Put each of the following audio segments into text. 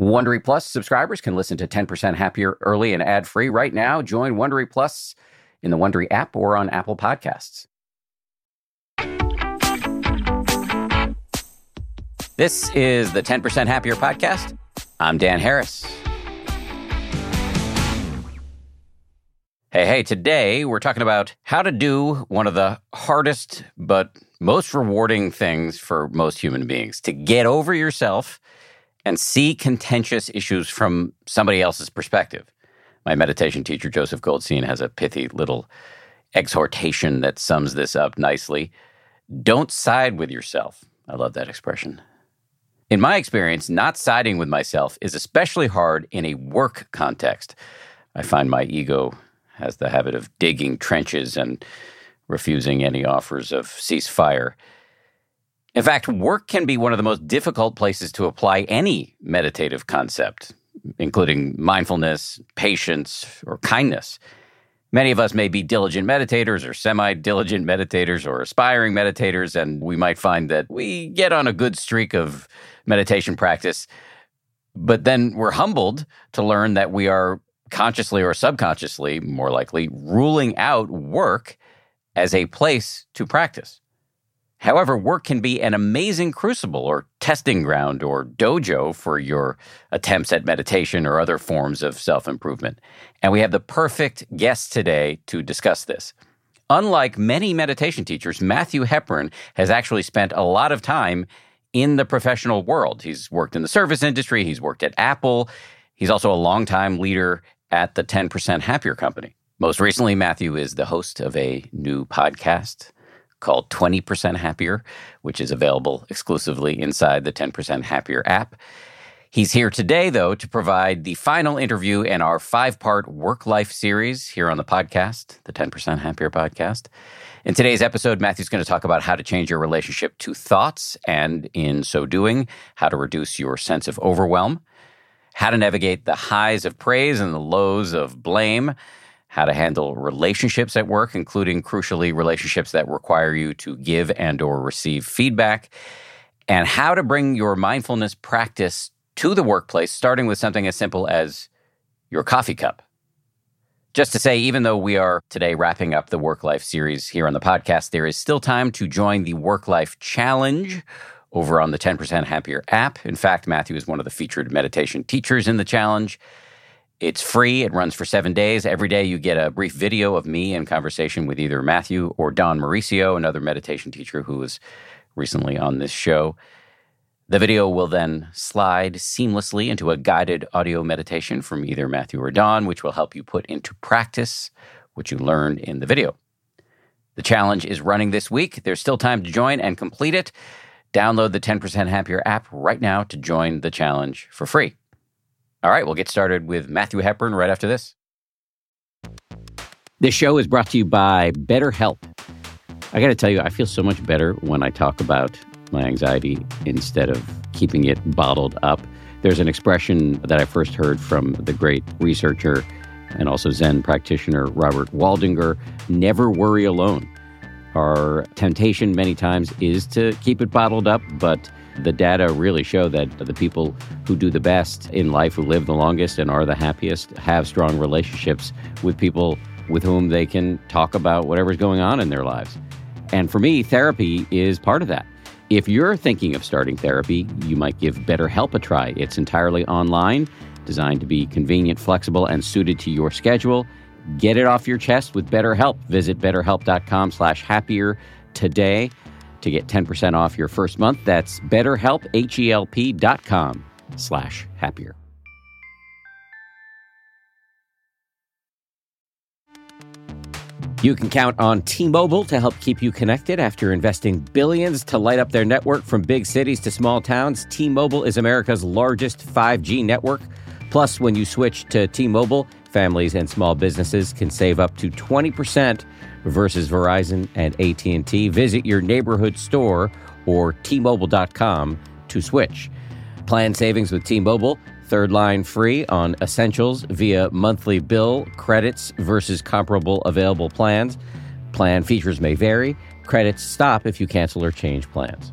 Wondery Plus subscribers can listen to 10% Happier early and ad free right now. Join Wondery Plus in the Wondery app or on Apple Podcasts. This is the 10% Happier podcast. I'm Dan Harris. Hey, hey, today we're talking about how to do one of the hardest but most rewarding things for most human beings to get over yourself and see contentious issues from somebody else's perspective. My meditation teacher, Joseph Goldstein, has a pithy little exhortation that sums this up nicely. Don't side with yourself. I love that expression. In my experience, not siding with myself is especially hard in a work context. I find my ego has the habit of digging trenches and refusing any offers of ceasefire. In fact, work can be one of the most difficult places to apply any meditative concept, including mindfulness, patience, or kindness. Many of us may be diligent meditators or semi diligent meditators or aspiring meditators, and we might find that we get on a good streak of meditation practice. But then we're humbled to learn that we are consciously or subconsciously, more likely, ruling out work as a place to practice. However, work can be an amazing crucible or testing ground or dojo for your attempts at meditation or other forms of self improvement. And we have the perfect guest today to discuss this. Unlike many meditation teachers, Matthew Hepburn has actually spent a lot of time in the professional world. He's worked in the service industry, he's worked at Apple, he's also a longtime leader at the 10% Happier Company. Most recently, Matthew is the host of a new podcast called 20% Happier, which is available exclusively inside the 10% Happier app. He's here today, though, to provide the final interview in our five part work life series here on the podcast, the 10% Happier podcast. In today's episode, Matthew's going to talk about how to change your relationship to thoughts, and in so doing, how to reduce your sense of overwhelm, how to navigate the highs of praise and the lows of blame how to handle relationships at work, including crucially relationships that require you to give and or receive feedback, and how to bring your mindfulness practice to the workplace, starting with something as simple as your coffee cup. Just to say, even though we are today wrapping up the work life series here on the podcast, there is still time to join the work life challenge over on the 10% Happier app. In fact, Matthew is one of the featured meditation teachers in the challenge. It's free. It runs for seven days. Every day you get a brief video of me in conversation with either Matthew or Dawn Mauricio, another meditation teacher who was recently on this show. The video will then slide seamlessly into a guided audio meditation from either Matthew or Dawn, which will help you put into practice what you learned in the video. The challenge is running this week. There's still time to join and complete it. Download the 10% Happier app right now to join the challenge for free. All right, we'll get started with Matthew Hepburn right after this. This show is brought to you by BetterHelp. I got to tell you, I feel so much better when I talk about my anxiety instead of keeping it bottled up. There's an expression that I first heard from the great researcher and also Zen practitioner Robert Waldinger never worry alone. Our temptation many times is to keep it bottled up, but the data really show that the people who do the best in life, who live the longest and are the happiest, have strong relationships with people with whom they can talk about whatever's going on in their lives. And for me, therapy is part of that. If you're thinking of starting therapy, you might give BetterHelp a try. It's entirely online, designed to be convenient, flexible, and suited to your schedule. Get it off your chest with BetterHelp. Visit betterhelp.com slash happier today to get 10% off your first month. That's betterhelp, H-E-L-P dot com slash happier. You can count on T-Mobile to help keep you connected after investing billions to light up their network from big cities to small towns. T-Mobile is America's largest 5G network. Plus, when you switch to T-Mobile, families and small businesses can save up to 20% versus Verizon and AT&T. Visit your neighborhood store or tmobile.com to switch. Plan savings with T-Mobile, third line free on essentials via monthly bill credits versus comparable available plans. Plan features may vary. Credits stop if you cancel or change plans.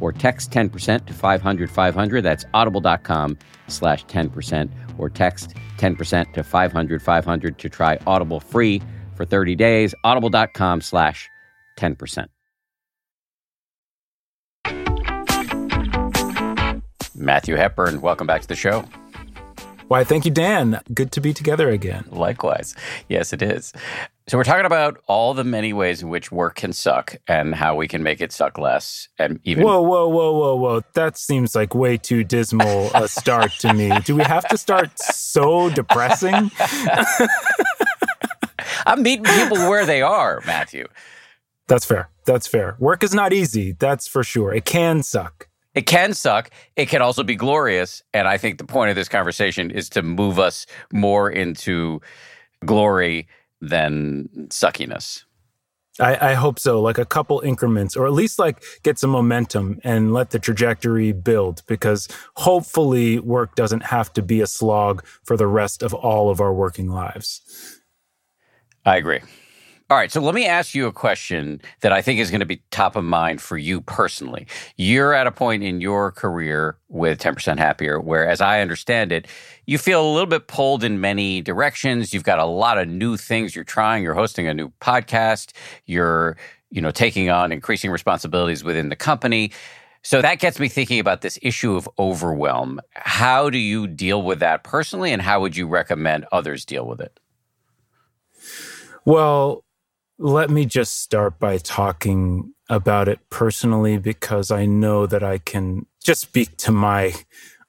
or text 10% to 500 500. That's audible.com slash 10% or text 10% to 500 500 to try Audible free for 30 days. Audible.com slash 10%. Matthew Hepburn, welcome back to the show. Why, thank you, Dan. Good to be together again. Likewise. Yes, it is. So, we're talking about all the many ways in which work can suck and how we can make it suck less. And even. Whoa, whoa, whoa, whoa, whoa. That seems like way too dismal a start to me. Do we have to start so depressing? I'm meeting people where they are, Matthew. That's fair. That's fair. Work is not easy. That's for sure. It can suck. It can suck. It can also be glorious. And I think the point of this conversation is to move us more into glory than suckiness. I, I, hope so. Like a couple increments, or at least like get some momentum and let the trajectory build because hopefully work doesn't have to be a slog for the rest of all of our working lives. I agree. All right, so let me ask you a question that I think is going to be top of mind for you personally. You're at a point in your career with 10% Happier where, as I understand it, you feel a little bit pulled in many directions. You've got a lot of new things you're trying. You're hosting a new podcast. You're, you know, taking on increasing responsibilities within the company. So that gets me thinking about this issue of overwhelm. How do you deal with that personally, and how would you recommend others deal with it? Well, let me just start by talking about it personally because I know that I can just speak to my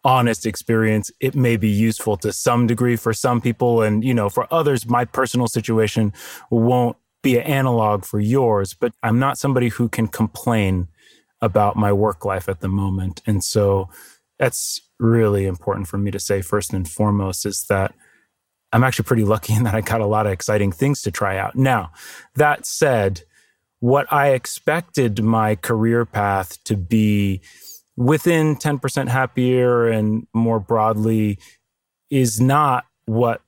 honest experience. It may be useful to some degree for some people. And, you know, for others, my personal situation won't be an analog for yours, but I'm not somebody who can complain about my work life at the moment. And so that's really important for me to say first and foremost is that I'm actually pretty lucky in that I got a lot of exciting things to try out. Now, that said, what I expected my career path to be within 10% happier and more broadly is not what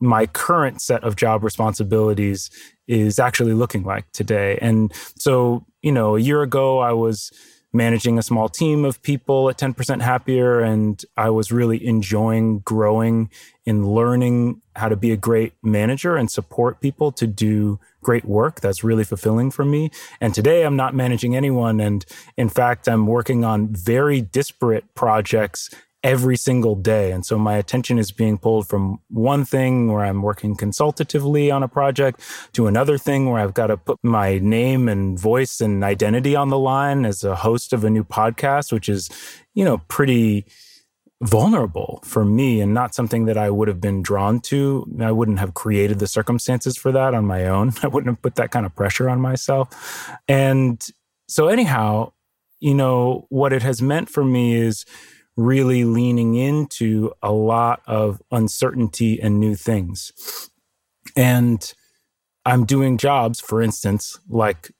my current set of job responsibilities is actually looking like today. And so, you know, a year ago, I was managing a small team of people at 10% happier. And I was really enjoying growing in learning how to be a great manager and support people to do great work. That's really fulfilling for me. And today I'm not managing anyone. And in fact, I'm working on very disparate projects every single day. And so my attention is being pulled from one thing where I'm working consultatively on a project to another thing where I've got to put my name and voice and identity on the line as a host of a new podcast, which is, you know, pretty vulnerable for me and not something that I would have been drawn to. I wouldn't have created the circumstances for that on my own. I wouldn't have put that kind of pressure on myself. And so anyhow, you know, what it has meant for me is really leaning into a lot of uncertainty and new things. And I'm doing jobs, for instance, like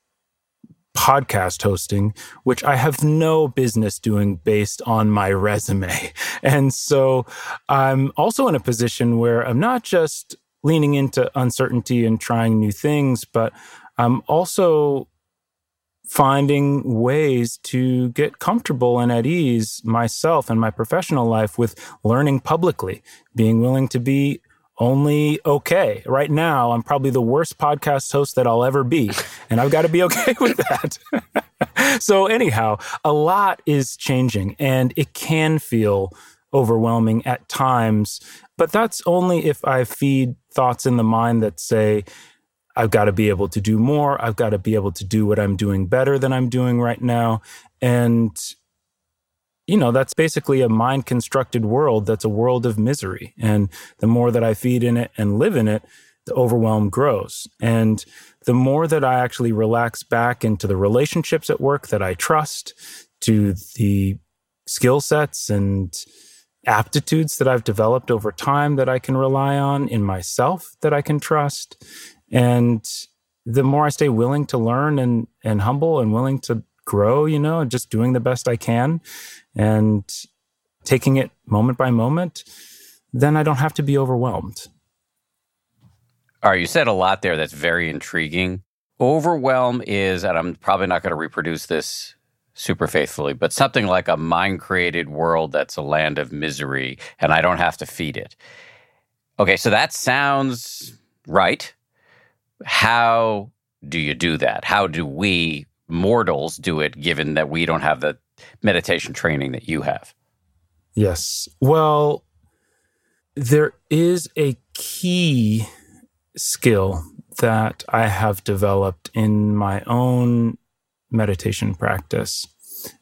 podcast hosting, which I have no business doing based on my resume. And so I'm also in a position where I'm not just leaning into uncertainty and trying new things, but I'm also finding ways to get comfortable and at ease myself and my professional life with learning publicly, being willing to be only okay. Right now, I'm probably the worst podcast host that I'll ever be, and I've got to be okay with that. so, anyhow, a lot is changing, and it can feel overwhelming at times, but that's only if I feed thoughts in the mind that say, I've got to be able to do more. I've got to be able to do what I'm doing better than I'm doing right now. And, you know, that's basically a mind constructed world that's a world of misery. And the more that I feed in it and live in it, the overwhelm grows. And the more that I actually relax back into the relationships at work that I trust, to the skill sets and aptitudes that I've developed over time that I can rely on in myself that I can trust. And the more I stay willing to learn and, and humble and willing to grow, you know, just doing the best I can and taking it moment by moment, then I don't have to be overwhelmed. All right, you said a lot there that's very intriguing. Overwhelm is, and I'm probably not going to reproduce this super faithfully, but something like a mind created world that's a land of misery and I don't have to feed it. Okay, so that sounds right. How do you do that? How do we mortals do it given that we don't have the meditation training that you have? Yes. Well, there is a key skill that I have developed in my own meditation practice.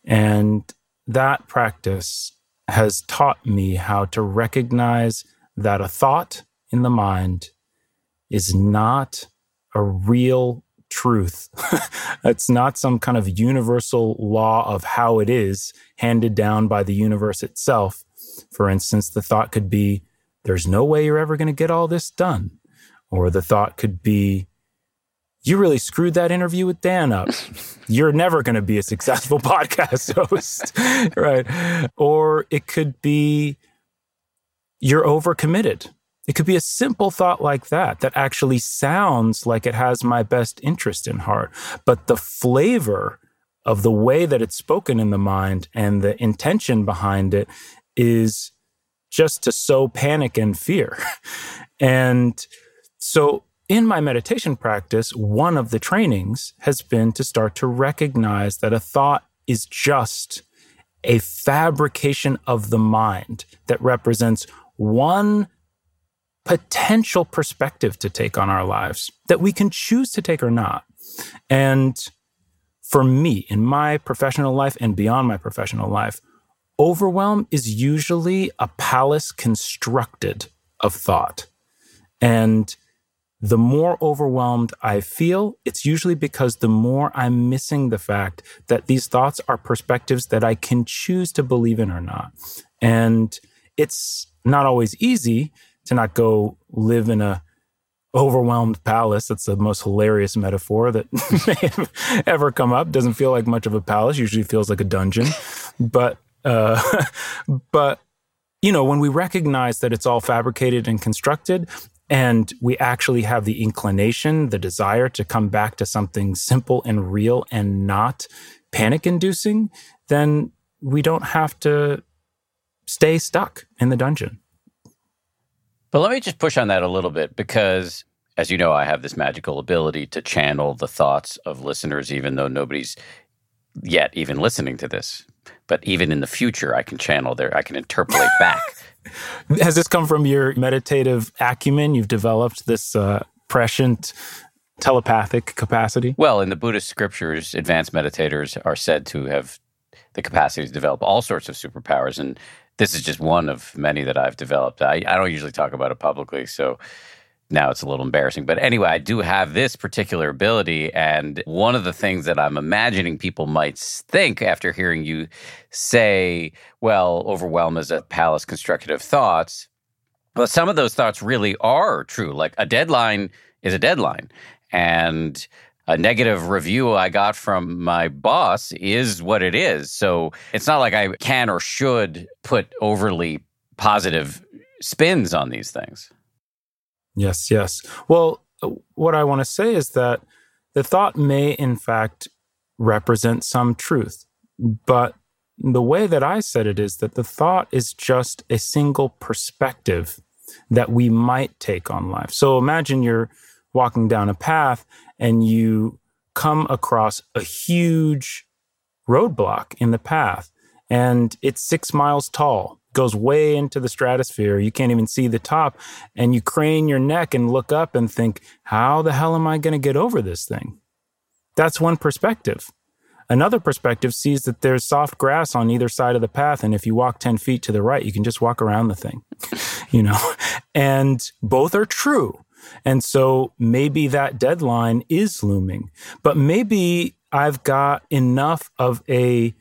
And that practice has taught me how to recognize that a thought in the mind is not a real truth. it's not some kind of universal law of how it is handed down by the universe itself. For instance, the thought could be, there's no way you're ever going to get all this done. Or the thought could be, you really screwed that interview with Dan up. You're never going to be a successful podcast host, right? Or it could be you're overcommitted. It could be a simple thought like that that actually sounds like it has my best interest in heart, but the flavor of the way that it's spoken in the mind and the intention behind it is just to sow panic and fear. And so in my meditation practice, one of the trainings has been to start to recognize that a thought is just a fabrication of the mind that represents one potential perspective to take on our lives that we can choose to take or not. And for me, in my professional life and beyond my professional life, overwhelm is usually a palace constructed of thought. And the more overwhelmed I feel, it's usually because the more I'm missing the fact that these thoughts are perspectives that I can choose to believe in or not. And it's not always easy to not go live in a overwhelmed palace. That's the most hilarious metaphor that may have ever come up. Doesn't feel like much of a palace, usually feels like a dungeon. But uh but you know, when we recognize that it's all fabricated and constructed, and we actually have the inclination, the desire to come back to something simple and real and not panic inducing, then we don't have to stay stuck in the dungeon. But let me just push on that a little bit because, as you know, I have this magical ability to channel the thoughts of listeners, even though nobody's yet even listening to this. But even in the future, I can channel there, I can interpolate back Has this come from your meditative acumen? You've developed this uh, prescient telepathic capacity? Well, in the Buddhist scriptures, advanced meditators are said to have the capacity to develop all sorts of superpowers. And this is just one of many that I've developed. I, I don't usually talk about it publicly. So now it's a little embarrassing. But anyway, I do have this particular ability. And one of the things that I'm imagining people might think after hearing you say, well, overwhelm is a palace constructed of thoughts. Well, some of those thoughts really are true. Like a deadline is a deadline. And a negative review I got from my boss is what it is. So it's not like I can or should put overly positive spins on these things. Yes, yes. Well, what I want to say is that the thought may, in fact, represent some truth. But the way that I said it is that the thought is just a single perspective that we might take on life. So imagine you're walking down a path and you come across a huge roadblock in the path and it's six miles tall goes way into the stratosphere. You can't even see the top. And you crane your neck and look up and think, how the hell am I going to get over this thing? That's one perspective. Another perspective sees that there's soft grass on either side of the path. And if you walk 10 feet to the right, you can just walk around the thing, you know, and both are true. And so maybe that deadline is looming, but maybe I've got enough of a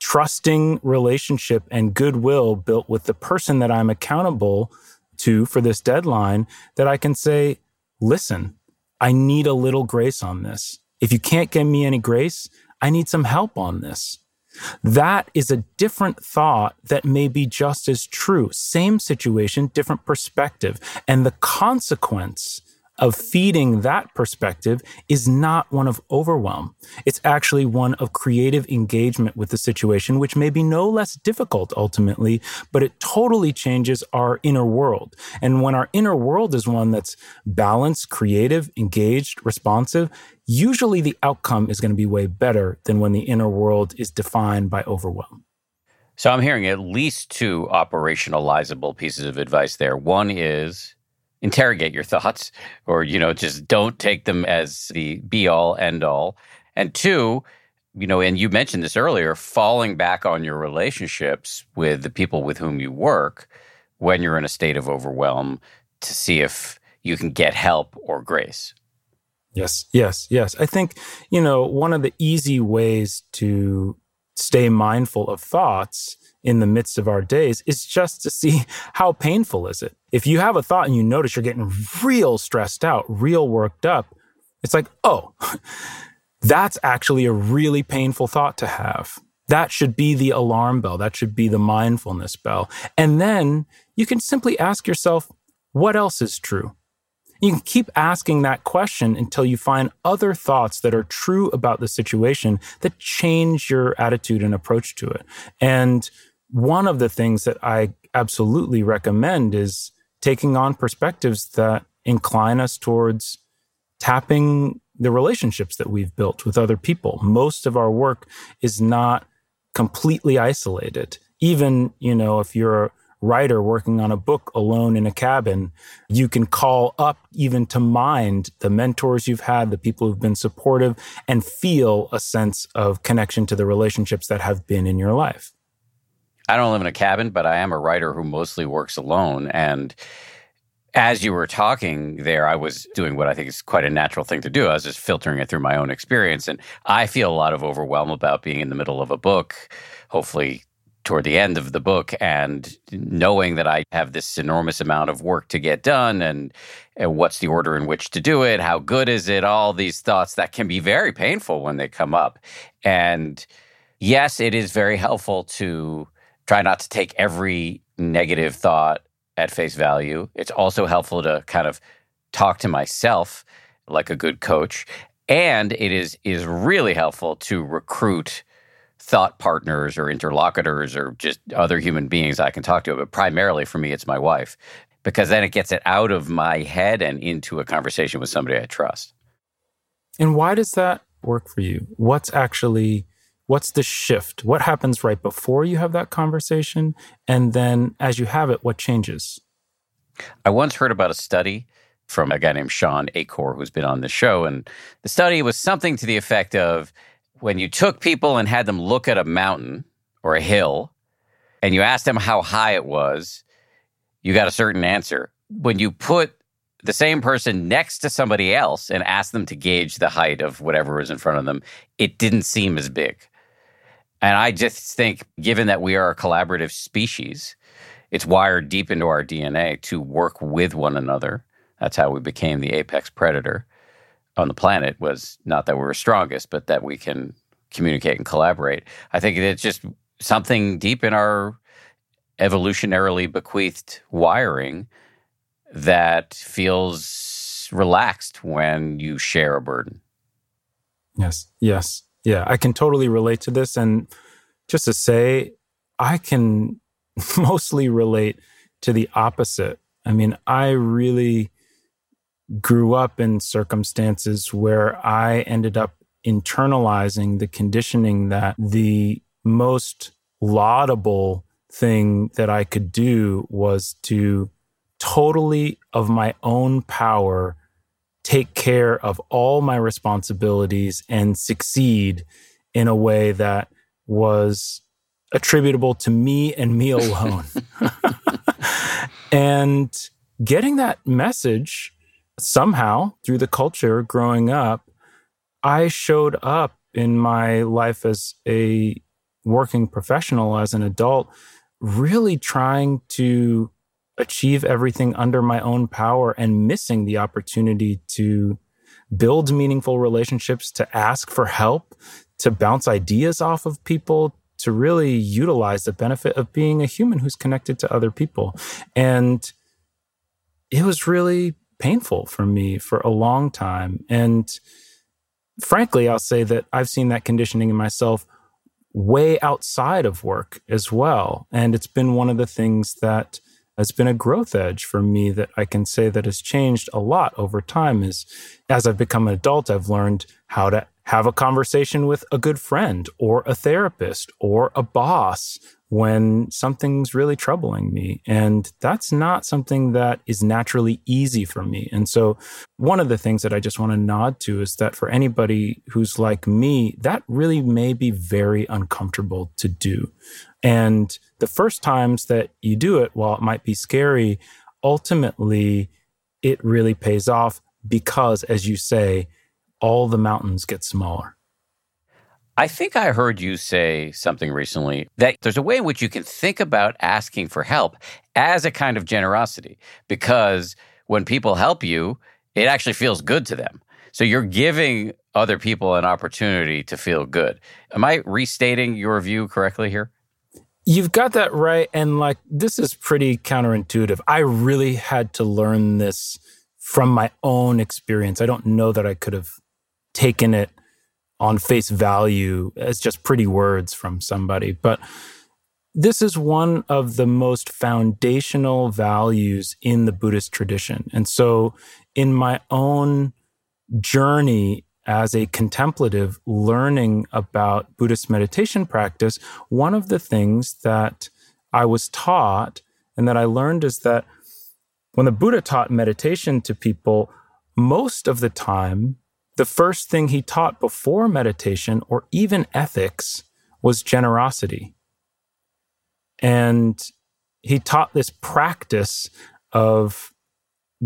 trusting relationship and goodwill built with the person that I'm accountable to for this deadline that I can say, listen, I need a little grace on this. If you can't give me any grace, I need some help on this. That is a different thought that may be just as true. Same situation, different perspective. And the consequence of feeding that perspective is not one of overwhelm. It's actually one of creative engagement with the situation, which may be no less difficult ultimately, but it totally changes our inner world. And when our inner world is one that's balanced, creative, engaged, responsive, usually the outcome is going to be way better than when the inner world is defined by overwhelm. So I'm hearing at least two operationalizable pieces of advice there. One is interrogate your thoughts or you know just don't take them as the be all end all and two you know and you mentioned this earlier falling back on your relationships with the people with whom you work when you're in a state of overwhelm to see if you can get help or grace. Yes yes yes. I think you know one of the easy ways to stay mindful of thoughts in the midst of our days is just to see how painful is it. If you have a thought and you notice you're getting real stressed out, real worked up, it's like, oh, that's actually a really painful thought to have. That should be the alarm bell. That should be the mindfulness bell. And then you can simply ask yourself, what else is true? You can keep asking that question until you find other thoughts that are true about the situation that change your attitude and approach to it. And one of the things that I absolutely recommend is taking on perspectives that incline us towards tapping the relationships that we've built with other people. Most of our work is not completely isolated. Even, you know, if you're a writer working on a book alone in a cabin, you can call up even to mind the mentors you've had, the people who've been supportive, and feel a sense of connection to the relationships that have been in your life. I don't live in a cabin, but I am a writer who mostly works alone. And as you were talking there, I was doing what I think is quite a natural thing to do. I was just filtering it through my own experience. And I feel a lot of overwhelm about being in the middle of a book, hopefully toward the end of the book, and knowing that I have this enormous amount of work to get done and, and what's the order in which to do it? How good is it? All these thoughts that can be very painful when they come up. And yes, it is very helpful to try not to take every negative thought at face value. It's also helpful to kind of talk to myself like a good coach. And it is is really helpful to recruit thought partners or interlocutors or just other human beings I can talk to. But primarily for me, it's my wife because then it gets it out of my head and into a conversation with somebody I trust. And why does that work for you? What's actually What's the shift? What happens right before you have that conversation? And then as you have it, what changes? I once heard about a study from a guy named Shawn Achor, who's been on the show. And the study was something to the effect of when you took people and had them look at a mountain or a hill and you asked them how high it was, you got a certain answer. When you put the same person next to somebody else and asked them to gauge the height of whatever was in front of them, it didn't seem as big. And I just think, given that we are a collaborative species, it's wired deep into our DNA to work with one another. That's how we became the apex predator on the planet. Was not that we were strongest, but that we can communicate and collaborate. I think it's just something deep in our evolutionarily bequeathed wiring that feels relaxed when you share a burden. Yes, yes. Yeah, I can totally relate to this. And just to say, I can mostly relate to the opposite. I mean, I really grew up in circumstances where I ended up internalizing the conditioning that the most laudable thing that I could do was to totally of my own power take care of all my responsibilities and succeed in a way that was attributable to me and me alone. and getting that message somehow through the culture growing up, I showed up in my life as a working professional, as an adult, really trying to achieve everything under my own power and missing the opportunity to build meaningful relationships, to ask for help, to bounce ideas off of people, to really utilize the benefit of being a human who's connected to other people. And it was really painful for me for a long time. And frankly, I'll say that I've seen that conditioning in myself way outside of work as well. And it's been one of the things that has been a growth edge for me that I can say that has changed a lot over time is as I've become an adult, I've learned how to have a conversation with a good friend or a therapist or a boss when something's really troubling me. And that's not something that is naturally easy for me. And so, one of the things that I just want to nod to is that for anybody who's like me, that really may be very uncomfortable to do. And the first times that you do it, while it might be scary, ultimately it really pays off because, as you say, all the mountains get smaller. I think I heard you say something recently that there's a way in which you can think about asking for help as a kind of generosity because when people help you, it actually feels good to them. So you're giving other people an opportunity to feel good. Am I restating your view correctly here? You've got that right. And like, this is pretty counterintuitive. I really had to learn this from my own experience. I don't know that I could have taken it on face value as just pretty words from somebody. But this is one of the most foundational values in the Buddhist tradition. And so, in my own journey as a contemplative learning about Buddhist meditation practice, one of the things that I was taught and that I learned is that when the Buddha taught meditation to people, most of the time, the first thing he taught before meditation or even ethics was generosity. And he taught this practice of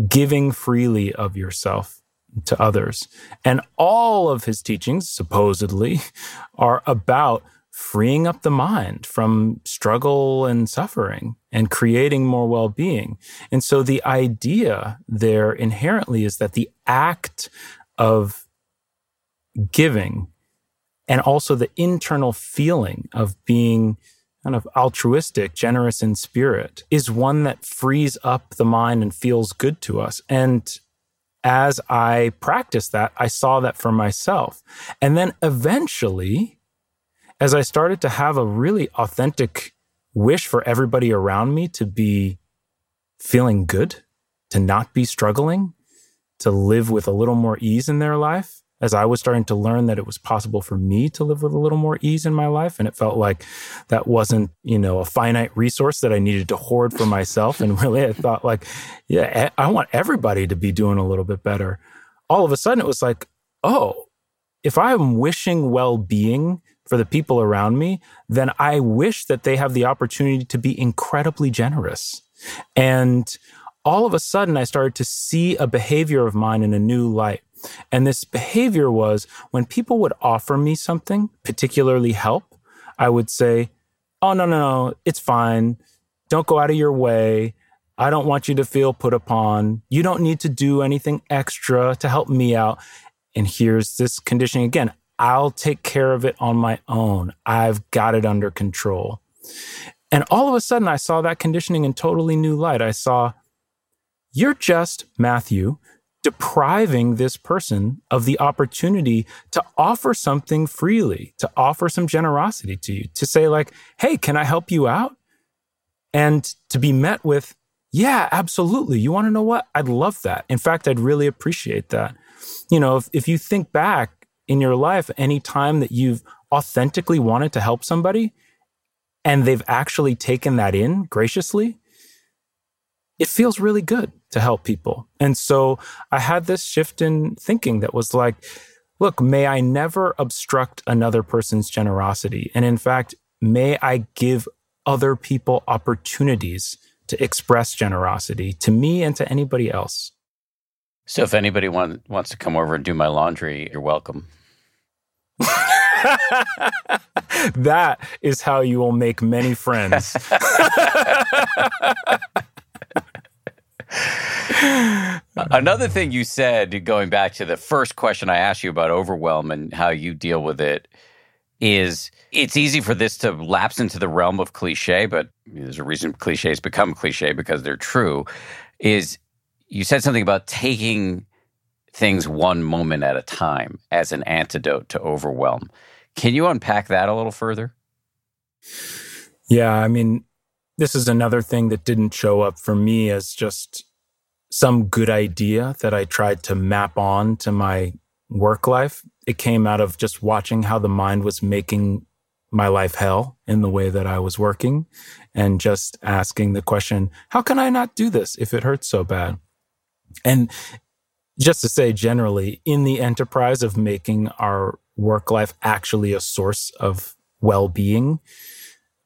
giving freely of yourself to others. And all of his teachings, supposedly, are about freeing up the mind from struggle and suffering and creating more well being. And so the idea there inherently is that the act of giving and also the internal feeling of being kind of altruistic, generous in spirit is one that frees up the mind and feels good to us. And as I practiced that, I saw that for myself. And then eventually, as I started to have a really authentic wish for everybody around me to be feeling good, to not be struggling, to live with a little more ease in their life, as I was starting to learn that it was possible for me to live with a little more ease in my life. And it felt like that wasn't, you know, a finite resource that I needed to hoard for myself. And really, I thought, like, yeah, I want everybody to be doing a little bit better. All of a sudden, it was like, oh, if I'm wishing well being for the people around me, then I wish that they have the opportunity to be incredibly generous. And all of a sudden, I started to see a behavior of mine in a new light and this behavior was when people would offer me something, particularly help, I would say, Oh, no, no, no, it's fine. Don't go out of your way. I don't want you to feel put upon. You don't need to do anything extra to help me out. And here's this conditioning again I'll take care of it on my own. I've got it under control. And all of a sudden, I saw that conditioning in totally new light. I saw, you're just Matthew depriving this person of the opportunity to offer something freely, to offer some generosity to you, to say, like, hey, can I help you out? And to be met with, yeah, absolutely. You want to know what? I'd love that. In fact, I'd really appreciate that. You know, if, if you think back in your life, any time that you've authentically wanted to help somebody, and they've actually taken that in graciously, it feels really good to help people. And so I had this shift in thinking that was like, look, may I never obstruct another person's generosity. And in fact, may I give other people opportunities to express generosity to me and to anybody else. So if anybody want, wants to come over and do my laundry, you're welcome. that is how you will make many friends. Another thing you said, going back to the first question I asked you about overwhelm and how you deal with it, is it's easy for this to lapse into the realm of cliche, but there's a reason cliches become cliche because they're true. Is you said something about taking things one moment at a time as an antidote to overwhelm. Can you unpack that a little further? Yeah, I mean, this is another thing that didn't show up for me as just some good idea that I tried to map on to my work life. It came out of just watching how the mind was making my life hell in the way that I was working and just asking the question, how can I not do this if it hurts so bad? And just to say generally, in the enterprise of making our work life actually a source of well being,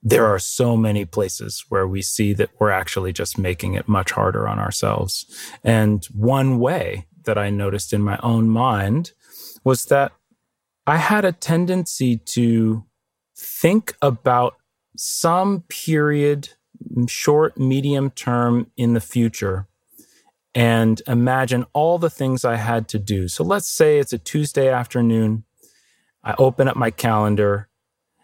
there are so many places where we see that we're actually just making it much harder on ourselves. And one way that I noticed in my own mind was that I had a tendency to think about some period, short, medium term in the future and imagine all the things I had to do. So let's say it's a Tuesday afternoon. I open up my calendar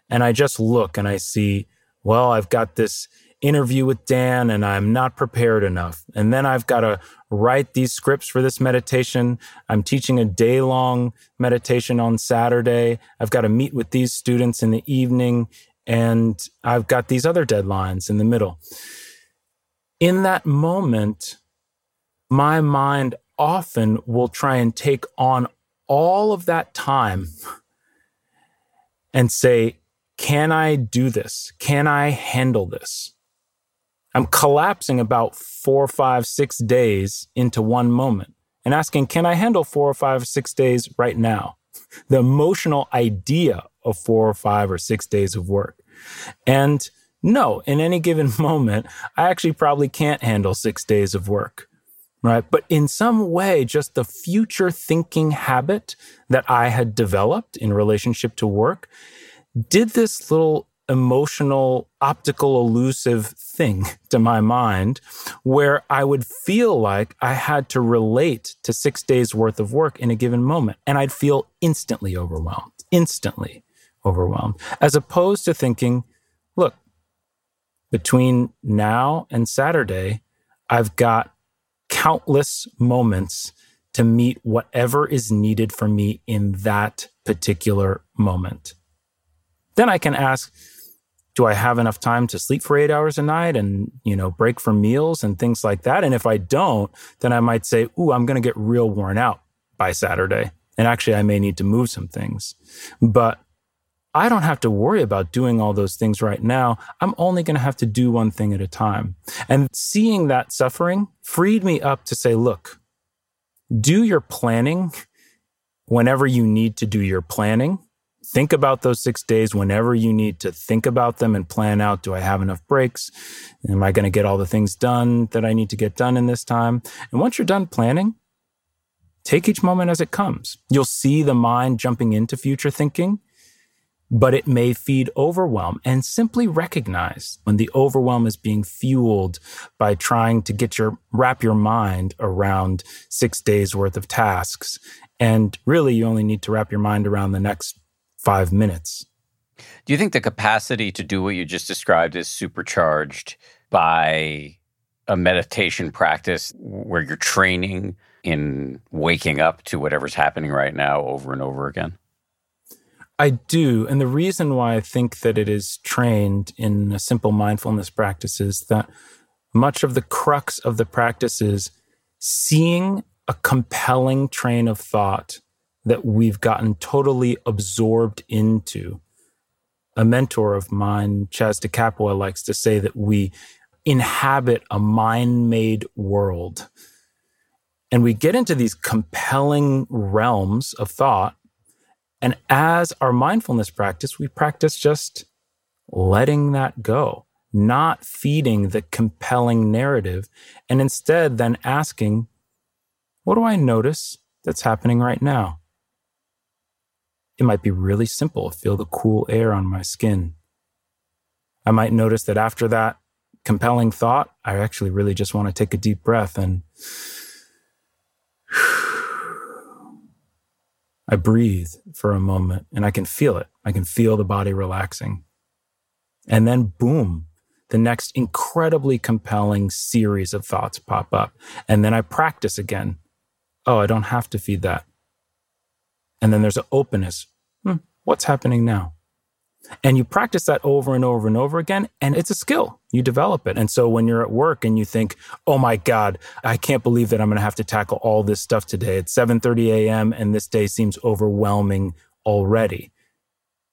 and I just look and I see, well, I've got this interview with Dan and I'm not prepared enough. And then I've got to write these scripts for this meditation. I'm teaching a day long meditation on Saturday. I've got to meet with these students in the evening and I've got these other deadlines in the middle. In that moment, my mind often will try and take on all of that time and say, can I do this? Can I handle this? I'm collapsing about four, five, six days into one moment and asking, can I handle four or five, or six days right now? The emotional idea of four or five or six days of work. And no, in any given moment, I actually probably can't handle six days of work right? But in some way, just the future thinking habit that I had developed in relationship to work did this little emotional, optical, elusive thing to my mind where I would feel like I had to relate to six days worth of work in a given moment. And I'd feel instantly overwhelmed, instantly overwhelmed, as opposed to thinking, look, between now and Saturday, I've got countless moments to meet whatever is needed for me in that particular moment. Then I can ask, do I have enough time to sleep for eight hours a night and, you know, break for meals and things like that? And if I don't, then I might say, ooh, I'm going to get real worn out by Saturday. And actually, I may need to move some things. But I don't have to worry about doing all those things right now. I'm only going to have to do one thing at a time. And seeing that suffering freed me up to say, look, do your planning whenever you need to do your planning. Think about those six days whenever you need to think about them and plan out do I have enough breaks? Am I going to get all the things done that I need to get done in this time? And once you're done planning, take each moment as it comes. You'll see the mind jumping into future thinking but it may feed overwhelm and simply recognize when the overwhelm is being fueled by trying to get your wrap your mind around 6 days worth of tasks and really you only need to wrap your mind around the next 5 minutes. Do you think the capacity to do what you just described is supercharged by a meditation practice where you're training in waking up to whatever's happening right now over and over again? I do. And the reason why I think that it is trained in a simple mindfulness practice is that much of the crux of the practice is seeing a compelling train of thought that we've gotten totally absorbed into A mentor of mine, Chas DiCapua, likes to say that we inhabit a mind made world. And we get into these compelling realms of thought. And as our mindfulness practice, we practice just letting that go, not feeding the compelling narrative, and instead then asking, what do I notice that's happening right now? It might be really simple. Feel the cool air on my skin. I might notice that after that compelling thought, I actually really just want to take a deep breath and I breathe for a moment and I can feel it. I can feel the body relaxing. And then boom, the next incredibly compelling series of thoughts pop up. And then I practice again. Oh, I don't have to feed that. And then there's an openness. Hmm, what's happening now? And you practice that over and over and over again, and it's a skill. You develop it. And so when you're at work and you think, oh my God, I can't believe that I'm going to have to tackle all this stuff today. It's 7:30 a.m. and this day seems overwhelming already.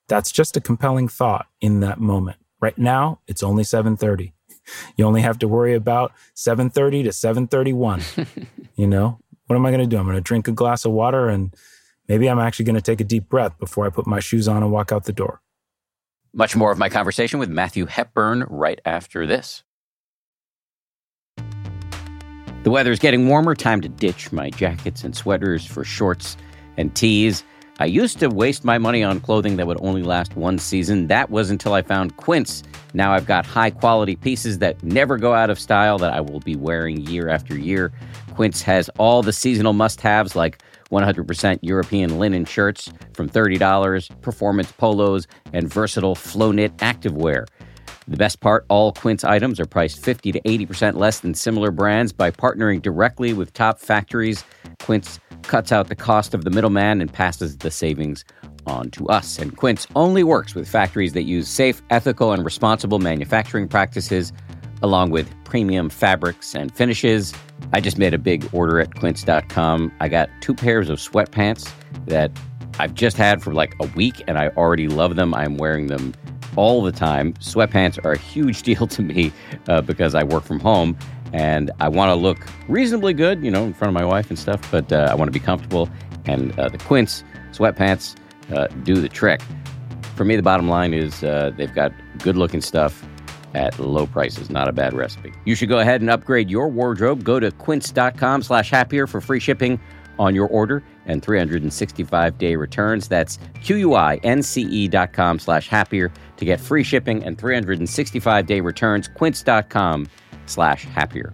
That's just a compelling thought in that moment. Right now, it's only 7:30. You only have to worry about 7:30 to 7:31. you know, what am I going to do? I'm going to drink a glass of water and maybe I'm actually going to take a deep breath before I put my shoes on and walk out the door. Much more of my conversation with Matthew Hepburn right after this. The weather is getting warmer. Time to ditch my jackets and sweaters for shorts and tees. I used to waste my money on clothing that would only last one season. That was until I found Quince. Now I've got high quality pieces that never go out of style that I will be wearing year after year. Quince has all the seasonal must haves like 100% European linen shirts from $30, performance polos, and versatile flow knit activewear. The best part all Quince items are priced 50 to 80% less than similar brands by partnering directly with top factories. Quince cuts out the cost of the middleman and passes the savings on to us. And Quince only works with factories that use safe, ethical, and responsible manufacturing practices along with premium fabrics and finishes. I just made a big order at quince.com. I got two pairs of sweatpants that I've just had for like a week and I already love them. I'm wearing them all the time. Sweatpants are a huge deal to me uh, because I work from home and I want to look reasonably good, you know, in front of my wife and stuff, but uh, I want to be comfortable. And uh, the Quince sweatpants uh, do the trick. For me, the bottom line is uh, they've got good looking stuff at low prices. Not a bad recipe. You should go ahead and upgrade your wardrobe. Go to quince.com slash happier for free shipping on your order and 365 day returns. That's Q-U-I-N-C-E dot com slash happier to get free shipping and 365 day returns. Quince.com slash happier.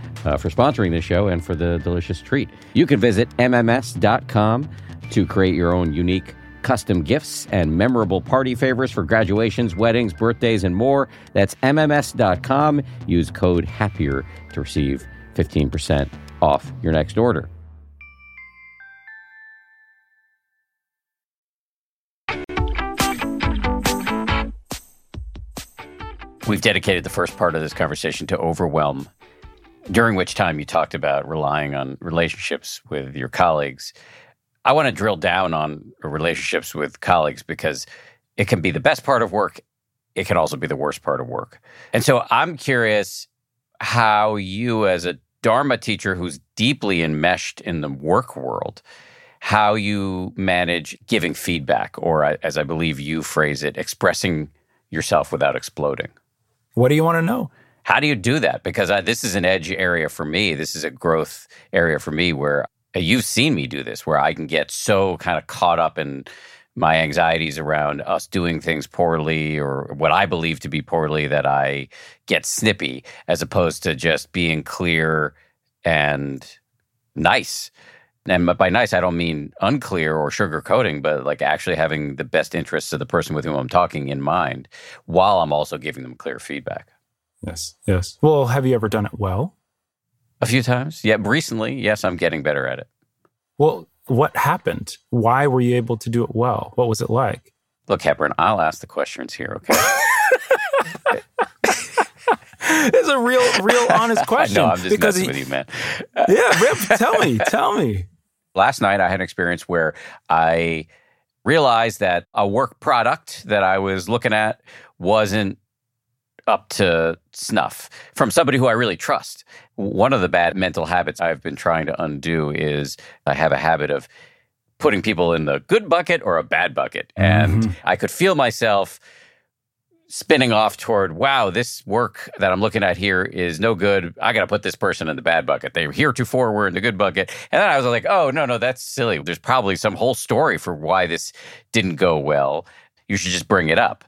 Uh, for sponsoring this show and for the delicious treat. You can visit MMS.com to create your own unique custom gifts and memorable party favors for graduations, weddings, birthdays, and more. That's MMS.com. Use code HAPPIER to receive 15% off your next order. We've dedicated the first part of this conversation to overwhelm, during which time you talked about relying on relationships with your colleagues. I want to drill down on relationships with colleagues because it can be the best part of work. It can also be the worst part of work. And so I'm curious how you, as a Dharma teacher who's deeply enmeshed in the work world, how you manage giving feedback, or as I believe you phrase it, expressing yourself without exploding. What do you want to know? How do you do that? Because I, this is an edge area for me. This is a growth area for me where uh, you've seen me do this, where I can get so kind of caught up in my anxieties around us doing things poorly or what I believe to be poorly that I get snippy as opposed to just being clear and nice. And by nice, I don't mean unclear or sugarcoating, but like actually having the best interests of the person with whom I'm talking in mind while I'm also giving them clear feedback. Yes, yes. Well, have you ever done it well? A few times. Yeah, recently, yes, I'm getting better at it. Well, what happened? Why were you able to do it well? What was it like? Look, Hepburn, I'll ask the questions here, okay? it's a real, real honest question. no, I'm just because messing he, with you, man. yeah, Rip, tell me, tell me. Last night, I had an experience where I realized that a work product that I was looking at wasn't up to snuff from somebody who I really trust. One of the bad mental habits I've been trying to undo is I have a habit of putting people in the good bucket or a bad bucket. And mm-hmm. I could feel myself spinning off toward, wow, this work that I'm looking at here is no good. I got to put this person in the bad bucket. They heretofore were in the good bucket. And then I was like, oh, no, no, that's silly. There's probably some whole story for why this didn't go well. You should just bring it up.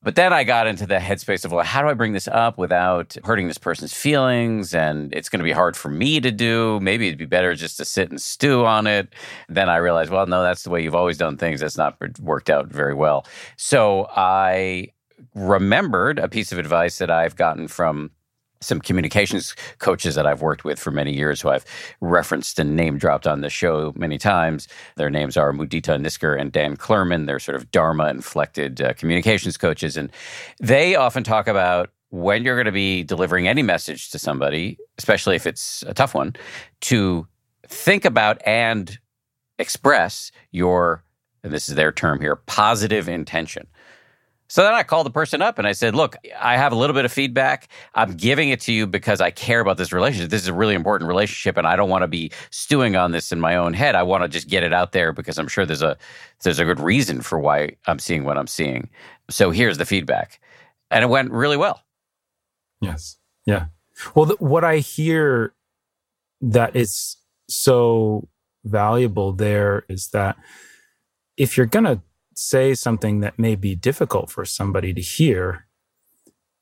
But then I got into the headspace of, well, how do I bring this up without hurting this person's feelings? And it's going to be hard for me to do. Maybe it'd be better just to sit and stew on it. Then I realized, well, no, that's the way you've always done things. That's not worked out very well. So I remembered a piece of advice that I've gotten from some communications coaches that I've worked with for many years who I've referenced and name dropped on the show many times. Their names are Mudita Nisker and Dan Clurman. They're sort of Dharma inflected uh, communications coaches. And they often talk about when you're going to be delivering any message to somebody, especially if it's a tough one, to think about and express your, and this is their term here, positive intention. So then I called the person up and I said, Look, I have a little bit of feedback. I'm giving it to you because I care about this relationship. This is a really important relationship and I don't want to be stewing on this in my own head. I want to just get it out there because I'm sure there's a there's a good reason for why I'm seeing what I'm seeing. So here's the feedback. And it went really well. Yes. Yeah. Well, the, what I hear that is so valuable there is that if you're going to say something that may be difficult for somebody to hear,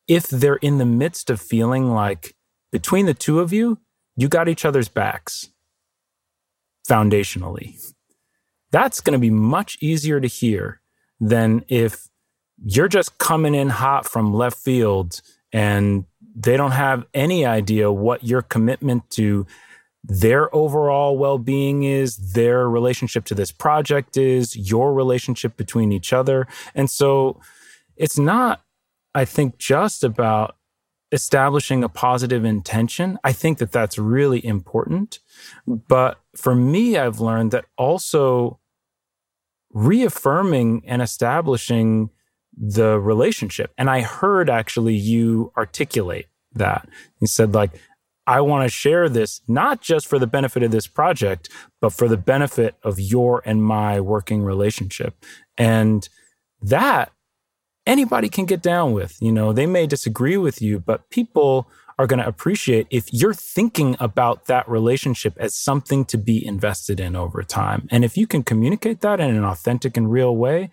if they're in the midst of feeling like between the two of you, you got each other's backs foundationally, that's going to be much easier to hear than if you're just coming in hot from left field and they don't have any idea what your commitment to their overall well being is, their relationship to this project is, your relationship between each other. And so it's not, I think, just about establishing a positive intention. I think that that's really important. But for me, I've learned that also reaffirming and establishing the relationship. And I heard actually you articulate that. You said, like, I want to share this not just for the benefit of this project, but for the benefit of your and my working relationship. And that anybody can get down with. You know, they may disagree with you, but people are going to appreciate if you're thinking about that relationship as something to be invested in over time. And if you can communicate that in an authentic and real way,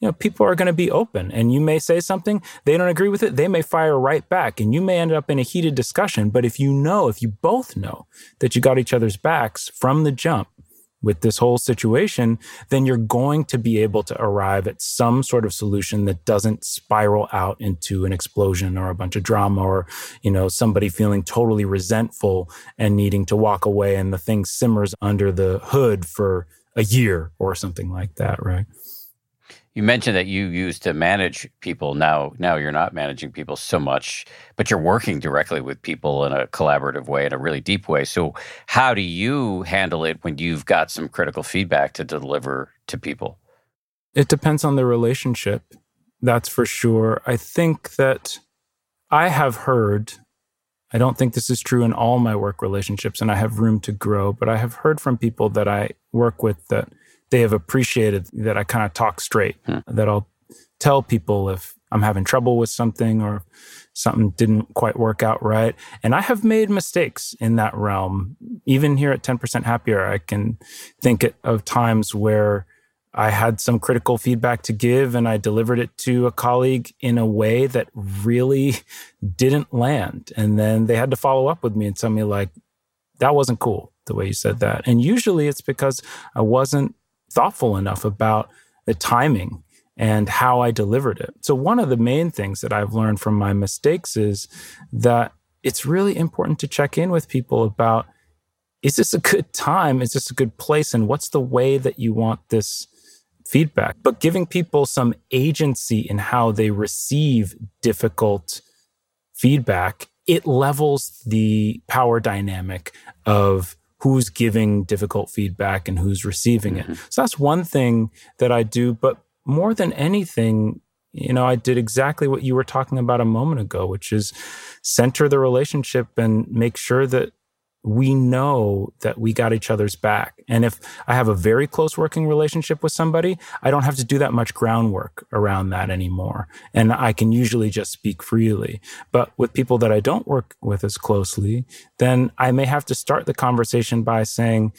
you know, people are going to be open and you may say something, they don't agree with it, they may fire right back and you may end up in a heated discussion. But if you know, if you both know that you got each other's backs from the jump with this whole situation, then you're going to be able to arrive at some sort of solution that doesn't spiral out into an explosion or a bunch of drama or, you know, somebody feeling totally resentful and needing to walk away and the thing simmers under the hood for a year or something like that, right? You mentioned that you used to manage people. Now, now you're not managing people so much, but you're working directly with people in a collaborative way, in a really deep way. So, how do you handle it when you've got some critical feedback to deliver to people? It depends on the relationship. That's for sure. I think that I have heard, I don't think this is true in all my work relationships, and I have room to grow, but I have heard from people that I work with that they have appreciated that I kind of talk straight, hmm. that I'll tell people if I'm having trouble with something or something didn't quite work out right. And I have made mistakes in that realm. Even here at 10% Happier, I can think of times where I had some critical feedback to give and I delivered it to a colleague in a way that really didn't land. And then they had to follow up with me and tell me, like, that wasn't cool the way you said that. And usually it's because I wasn't thoughtful enough about the timing and how I delivered it. So, one of the main things that I've learned from my mistakes is that it's really important to check in with people about is this a good time? Is this a good place? And what's the way that you want this feedback? But giving people some agency in how they receive difficult feedback, it levels the power dynamic of who's giving difficult feedback and who's receiving it. Mm-hmm. So that's one thing that I do. But more than anything, you know, I did exactly what you were talking about a moment ago, which is center the relationship and make sure that we know that we got each other's back. And if I have a very close working relationship with somebody, I don't have to do that much groundwork around that anymore. And I can usually just speak freely. But with people that I don't work with as closely, then I may have to start the conversation by saying,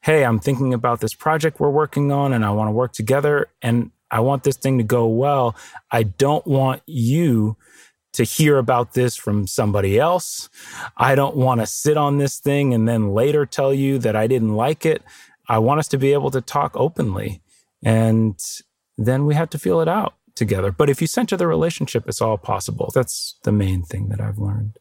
Hey, I'm thinking about this project we're working on and I want to work together. And I want this thing to go well. I don't want you to hear about this from somebody else. I don't want to sit on this thing and then later tell you that I didn't like it. I want us to be able to talk openly. And then we have to feel it out together. But if you center the relationship, it's all possible. That's the main thing that I've learned.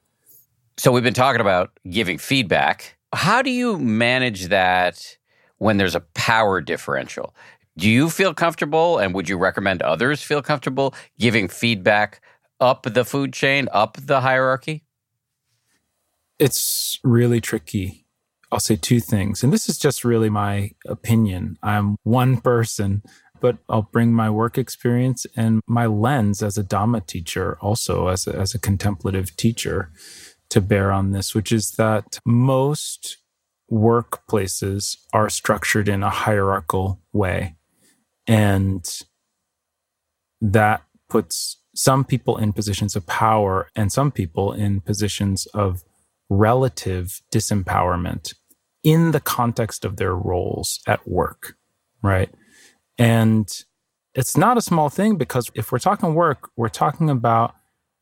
So we've been talking about giving feedback. How do you manage that when there's a power differential? Do you feel comfortable and would you recommend others feel comfortable giving feedback up the food chain, up the hierarchy? It's really tricky. I'll say two things. And this is just really my opinion. I'm one person, but I'll bring my work experience and my lens as a Dhamma teacher, also as a, as a contemplative teacher, to bear on this, which is that most workplaces are structured in a hierarchical way. And that puts some people in positions of power and some people in positions of relative disempowerment in the context of their roles at work, right? And it's not a small thing because if we're talking work, we're talking about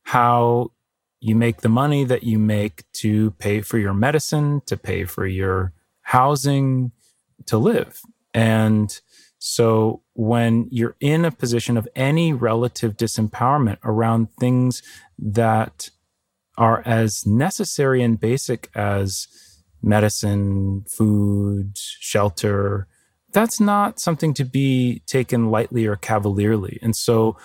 how you make the money that you make to pay for your medicine, to pay for your housing, to live. And so when you're in a position of any relative disempowerment around things that are as necessary and basic as medicine, food, shelter, that's not something to be taken lightly or cavalierly. And so,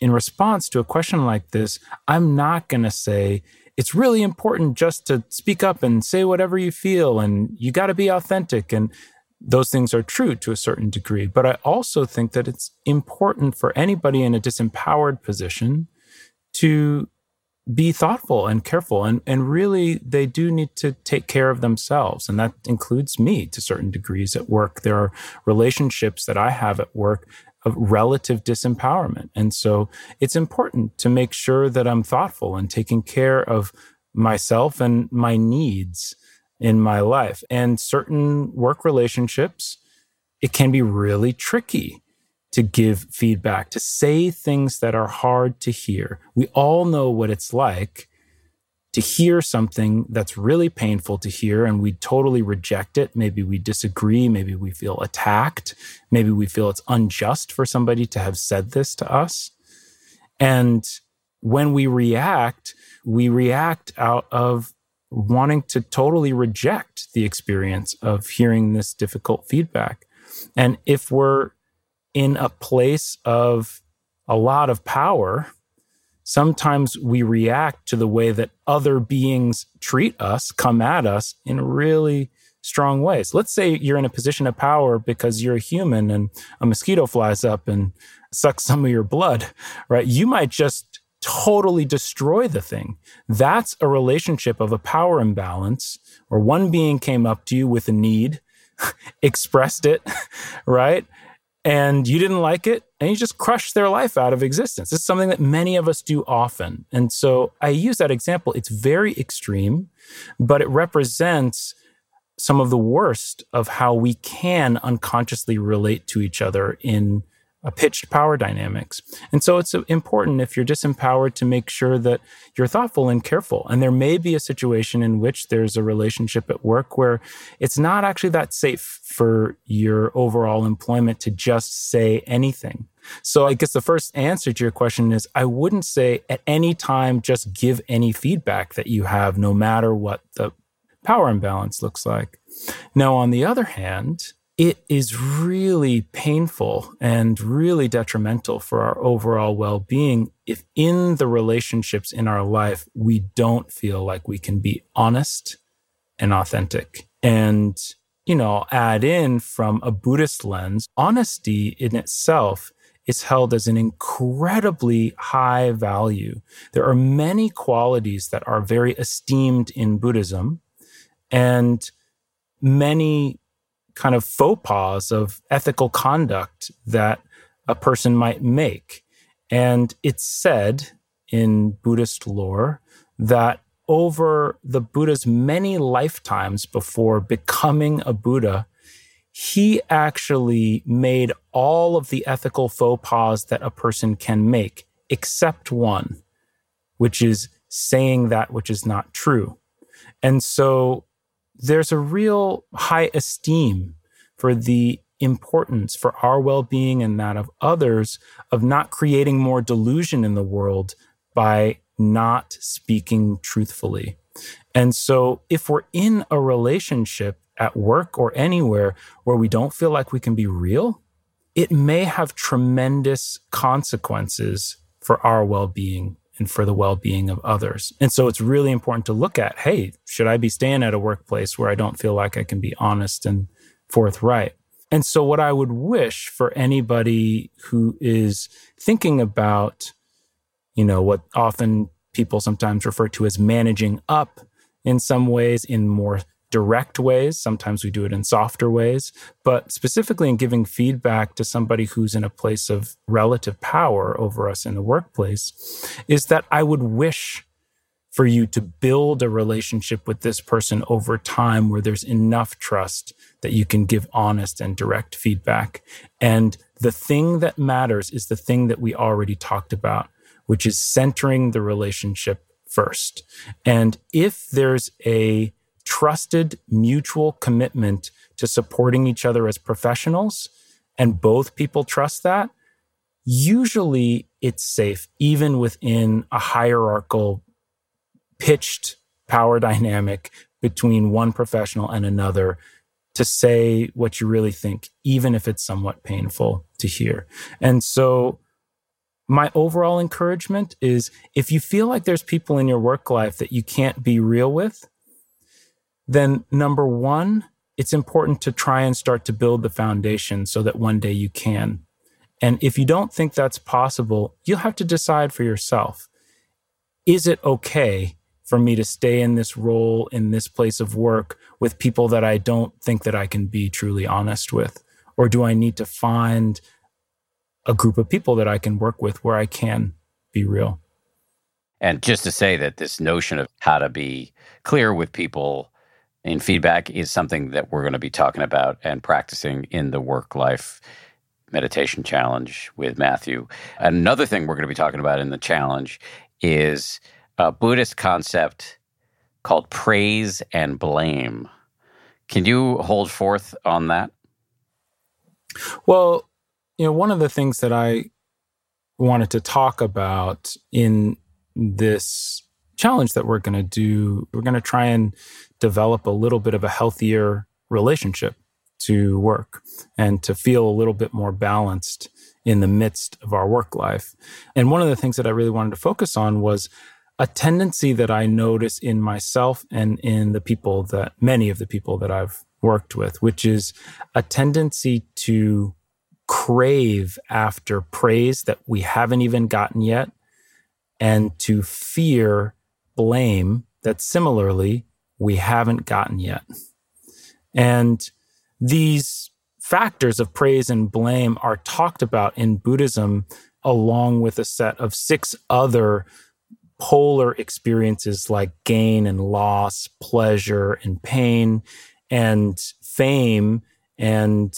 in response to a question like this, I'm not going to say, it's really important just to speak up and say whatever you feel, and you got to be authentic. And those things are true to a certain degree. But I also think that it's important for anybody in a disempowered position to be thoughtful and careful. And, and really, they do need to take care of themselves. And that includes me to certain degrees at work. There are relationships that I have at work of relative disempowerment. And so it's important to make sure that I'm thoughtful and taking care of myself and my needs in my life. And certain work relationships, it can be really tricky to give feedback, to say things that are hard to hear. We all know what it's like to hear something that's really painful to hear and we totally reject it. Maybe we disagree. Maybe we feel attacked. Maybe we feel it's unjust for somebody to have said this to us. And when we react, we react out of wanting to totally reject the experience of hearing this difficult feedback. And if we're in a place of a lot of power, sometimes we react to the way that other beings treat us, come at us in really strong ways. Let's say you're in a position of power because you're a human and a mosquito flies up and sucks some of your blood, right? You might just totally destroy the thing. That's a relationship of a power imbalance where one being came up to you with a need, expressed it, right? and you didn't like it and you just crushed their life out of existence. It's something that many of us do often. And so I use that example. It's very extreme, but it represents some of the worst of how we can unconsciously relate to each other in pitched power dynamics. And so it's important if you're disempowered to make sure that you're thoughtful and careful. And there may be a situation in which there's a relationship at work where it's not actually that safe for your overall employment to just say anything. So I guess the first answer to your question is I wouldn't say at any time just give any feedback that you have, no matter what the power imbalance looks like. Now, on the other hand, it is really painful and really detrimental for our overall well being if in the relationships in our life, we don't feel like we can be honest and authentic. And, you know, add in from a Buddhist lens, honesty in itself is held as an incredibly high value. There are many qualities that are very esteemed in Buddhism and many kind of faux pas of ethical conduct that a person might make. And it's said in Buddhist lore that over the Buddha's many lifetimes before becoming a Buddha, he actually made all of the ethical faux pas that a person can make, except one, which is saying that which is not true. And so there's a real high esteem for the importance for our well being and that of others of not creating more delusion in the world by not speaking truthfully. And so, if we're in a relationship at work or anywhere where we don't feel like we can be real, it may have tremendous consequences for our well being and for the well being of others. And so it's really important to look at hey, should I be staying at a workplace where I don't feel like I can be honest and forthright? And so, what I would wish for anybody who is thinking about, you know, what often people sometimes refer to as managing up in some ways, in more direct ways. Sometimes we do it in softer ways, but specifically in giving feedback to somebody who's in a place of relative power over us in the workplace, is that I would wish for you to build a relationship with this person over time where there's enough trust that you can give honest and direct feedback. And the thing that matters is the thing that we already talked about, which is centering the relationship first. And if there's a trusted mutual commitment to supporting each other as professionals, and both people trust that, usually it's safe, even within a hierarchical, pitched power dynamic between one professional and another to say what you really think, even if it's somewhat painful to hear. And so, my overall encouragement is if you feel like there's people in your work life that you can't be real with, then number one, it's important to try and start to build the foundation so that one day you can. And if you don't think that's possible, you'll have to decide for yourself. Is it okay for me to stay in this role, in this place of work with people that I don't think that I can be truly honest with? Or do I need to find a group of people that I can work with where I can be real? And just to say that this notion of how to be clear with people and feedback is something that we're going to be talking about and practicing in the work life meditation challenge with Matthew. Another thing we're going to be talking about in the challenge is a Buddhist concept called praise and blame. Can you hold forth on that? Well, you know, one of the things that I wanted to talk about in this challenge that we're going to do, we're going to try and develop a little bit of a healthier relationship to work and to feel a little bit more balanced in the midst of our work life. And one of the things that I really wanted to focus on was a tendency that I notice in myself and in the people that many of the people that I've worked with, which is a tendency to crave after praise that we haven't even gotten yet and to fear blame that similarly we haven't gotten yet. And these factors of praise and blame are talked about in Buddhism along with a set of six other polar experiences like gain and loss, pleasure and pain, and fame and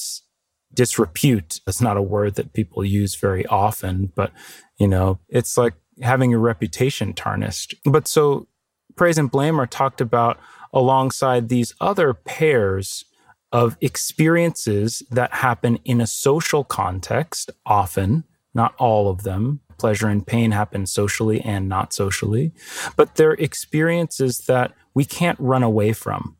disrepute. That's not a word that people use very often, but you know, it's like having your reputation tarnished. But so praise and blame are talked about alongside these other pairs of experiences that happen in a social context, often, not all of them. Pleasure and pain happen socially and not socially, but they're experiences that we can't run away from.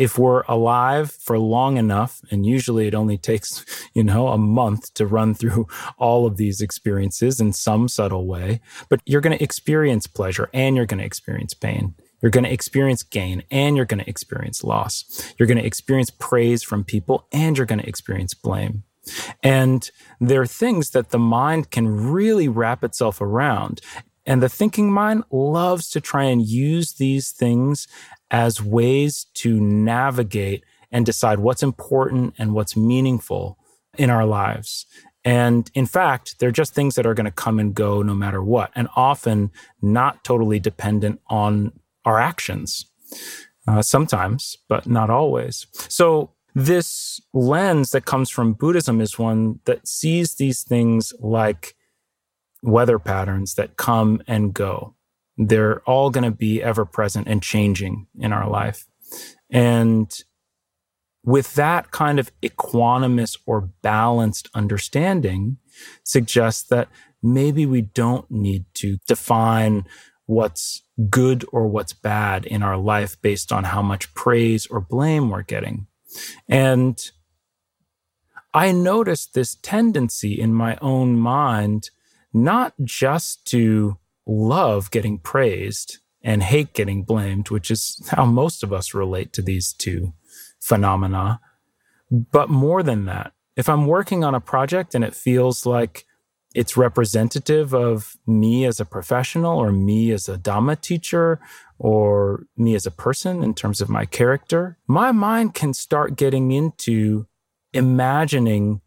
If we're alive for long enough, and usually it only takes, you know, a month to run through all of these experiences in some subtle way, but you're going to experience pleasure and you're going to experience pain. You're going to experience gain and you're going to experience loss. You're going to experience praise from people and you're going to experience blame. And there are things that the mind can really wrap itself around. And the thinking mind loves to try and use these things as ways to navigate and decide what's important and what's meaningful in our lives. And in fact, they're just things that are going to come and go no matter what, and often not totally dependent on our actions. Uh, sometimes, but not always. So, this lens that comes from Buddhism is one that sees these things like weather patterns that come and go. They're all going to be ever present and changing in our life. And with that kind of equanimous or balanced understanding, suggests that maybe we don't need to define what's good or what's bad in our life based on how much praise or blame we're getting. And I noticed this tendency in my own mind, not just to love getting praised and hate getting blamed, which is how most of us relate to these two phenomena, but more than that. If I'm working on a project and it feels like it's representative of me as a professional or me as a Dhamma teacher or me as a person in terms of my character, my mind can start getting into imagining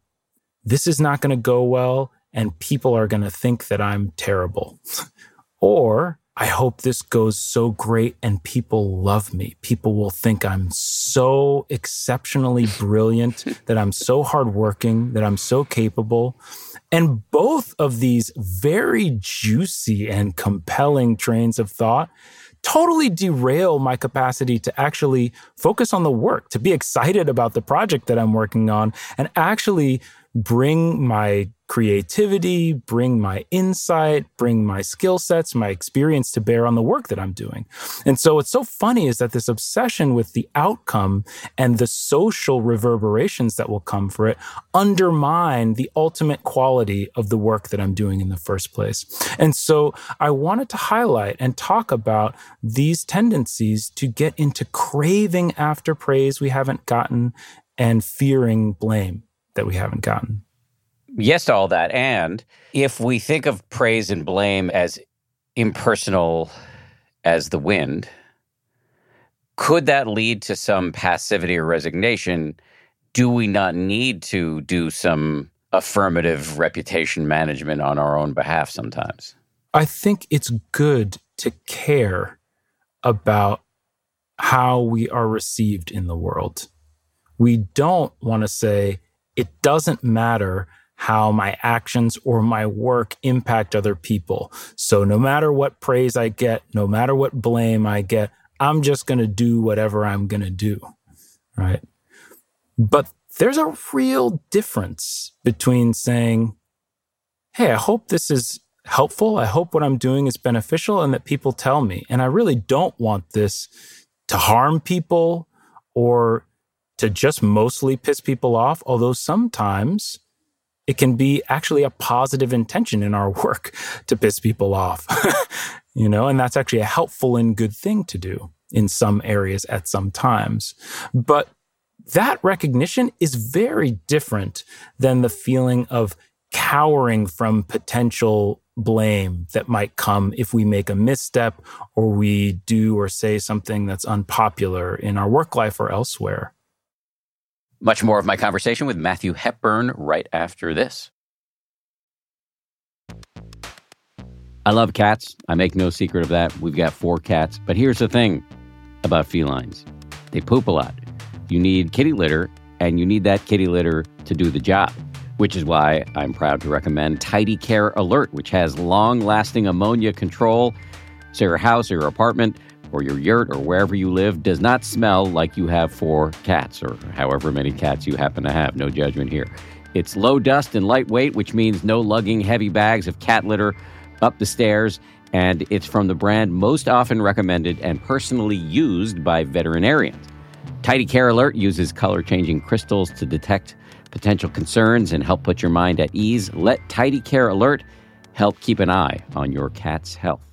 this is not going to go well and people are going to think that I'm terrible. or I hope this goes so great and people love me. People will think I'm so exceptionally brilliant, that I'm so hardworking, that I'm so capable. And both of these very juicy and compelling trains of thought totally derail my capacity to actually focus on the work, to be excited about the project that I'm working on, and actually bring my creativity, bring my insight, bring my skill sets, my experience to bear on the work that I'm doing. And so what's so funny is that this obsession with the outcome and the social reverberations that will come for it undermine the ultimate quality of the work that I'm doing in the first place. And so I wanted to highlight and talk about these tendencies to get into craving after praise we haven't gotten and fearing blame that we haven't gotten yes to all that. And if we think of praise and blame as impersonal as the wind, could that lead to some passivity or resignation? Do we not need to do some affirmative reputation management on our own behalf sometimes? I think it's good to care about how we are received in the world. We don't want to say, it doesn't matter how my actions or my work impact other people. So no matter what praise I get, no matter what blame I get, I'm just going to do whatever I'm going to do. Right. But there's a real difference between saying, Hey, I hope this is helpful. I hope what I'm doing is beneficial and that people tell me. And I really don't want this to harm people or to just mostly piss people off. Although sometimes it can be actually a positive intention in our work to piss people off, you know, and that's actually a helpful and good thing to do in some areas at some times. But that recognition is very different than the feeling of cowering from potential blame that might come if we make a misstep or we do or say something that's unpopular in our work life or elsewhere. Much more of my conversation with Matthew Hepburn right after this. I love cats. I make no secret of that. We've got four cats. But here's the thing about felines they poop a lot. You need kitty litter, and you need that kitty litter to do the job, which is why I'm proud to recommend Tidy Care Alert, which has long lasting ammonia control so your house or your apartment or your yurt or wherever you live does not smell like you have four cats or however many cats you happen to have. No judgment here. It's low dust and lightweight, which means no lugging heavy bags of cat litter up the stairs. And it's from the brand most often recommended and personally used by veterinarians. Tidy Care Alert uses color changing crystals to detect potential concerns and help put your mind at ease. Let Tidy Care Alert help keep an eye on your cat's health.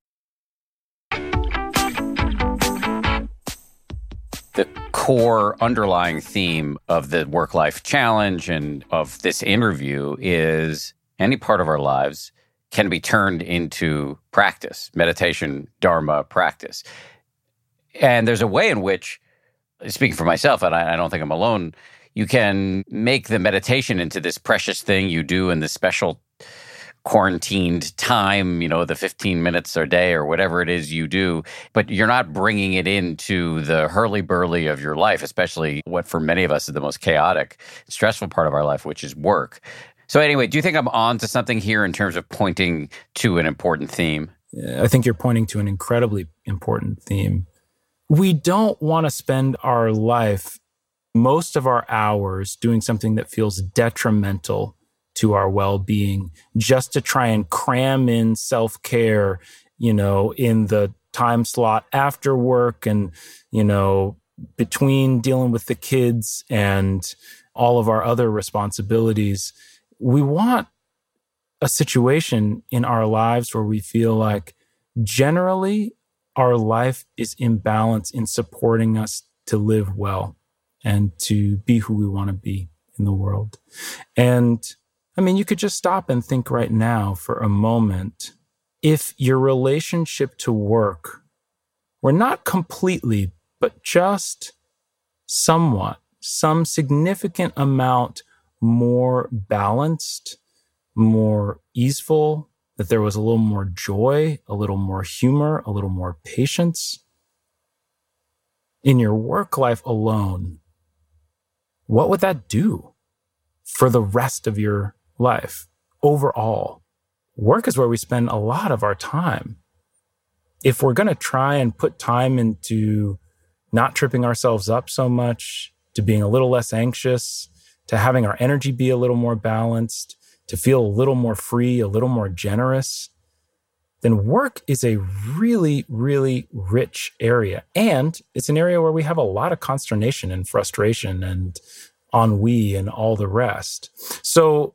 The core underlying theme of the work life challenge and of this interview is any part of our lives can be turned into practice, meditation, Dharma practice. And there's a way in which, speaking for myself, and I, I don't think I'm alone, you can make the meditation into this precious thing you do in this special quarantined time, you know, the 15 minutes a day or whatever it is you do, but you're not bringing it into the hurly burly of your life, especially what for many of us is the most chaotic, stressful part of our life, which is work. So, anyway, do you think I'm on to something here in terms of pointing to an important theme? I think you're pointing to an incredibly important theme. We don't want to spend our life, most of our hours, doing something that feels detrimental to our well-being just to try and cram in self-care you know in the time slot after work and you know between dealing with the kids and all of our other responsibilities. We want a situation in our lives where we feel like generally our life is in balance in supporting us to live well and to be who we want to be in the world. And I mean, you could just stop and think right now for a moment if your relationship to work were not completely, but just somewhat, some significant amount more balanced, more easeful, that there was a little more joy, a little more humor, a little more patience. In your work life alone, what would that do for the rest of your life overall. Work is where we spend a lot of our time. If we're going to try and put time into not tripping ourselves up so much, to being a little less anxious, to having our energy be a little more balanced, to feel a little more free, a little more generous, then work is a really, really rich area. And it's an area where we have a lot of consternation and frustration and ennui and all the rest. So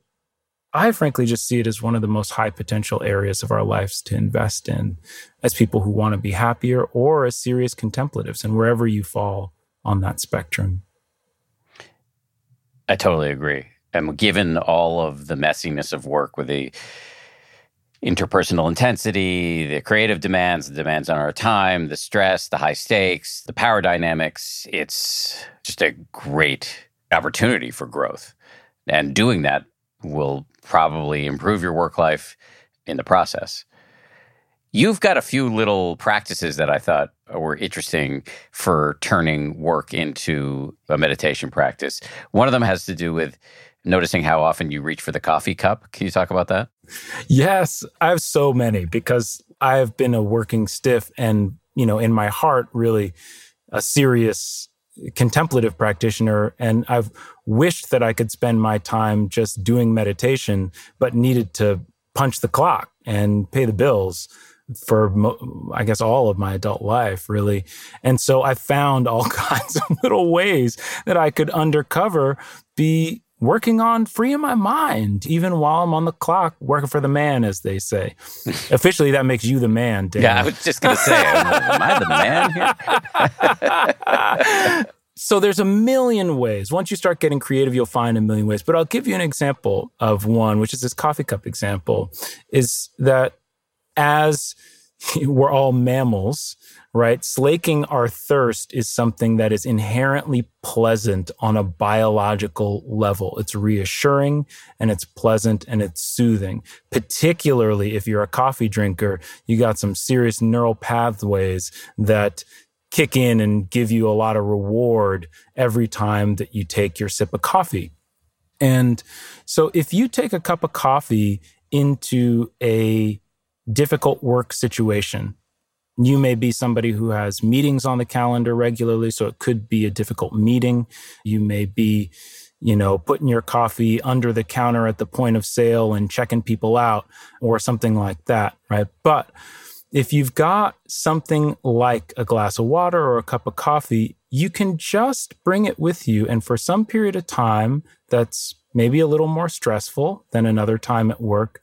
I frankly just see it as one of the most high potential areas of our lives to invest in as people who want to be happier or as serious contemplatives and wherever you fall on that spectrum. I totally agree. And given all of the messiness of work with the interpersonal intensity, the creative demands, the demands on our time, the stress, the high stakes, the power dynamics, it's just a great opportunity for growth. And doing that will probably improve your work life in the process. You've got a few little practices that I thought were interesting for turning work into a meditation practice. One of them has to do with noticing how often you reach for the coffee cup. Can you talk about that? Yes, I have so many because I have been a working stiff and, you know, in my heart, really a serious contemplative practitioner and I've wished that I could spend my time just doing meditation, but needed to punch the clock and pay the bills. for I guess all of my adult life, really. And so I found all kinds of little ways that I could undercover be working on freeing my mind, even while I'm on the clock, working for the man, as they say. Officially, that makes you the man, Dan. Yeah, I was just going to say, am I the man here? so there's a million ways. Once you start getting creative, you'll find a million ways. But I'll give you an example of one, which is this coffee cup example, is that as we're all mammals, right? Slaking our thirst is something that is inherently pleasant on a biological level. It's reassuring and it's pleasant and it's soothing. Particularly if you're a coffee drinker, you got some serious neural pathways that kick in and give you a lot of reward every time that you take your sip of coffee. And so if you take a cup of coffee into a difficult work situation, you may be somebody who has meetings on the calendar regularly, so it could be a difficult meeting. You may be, you know, putting your coffee under the counter at the point of sale and checking people out or something like that, right? But if you've got something like a glass of water or a cup of coffee, you can just bring it with you. And for some period of time that's maybe a little more stressful than another time at work,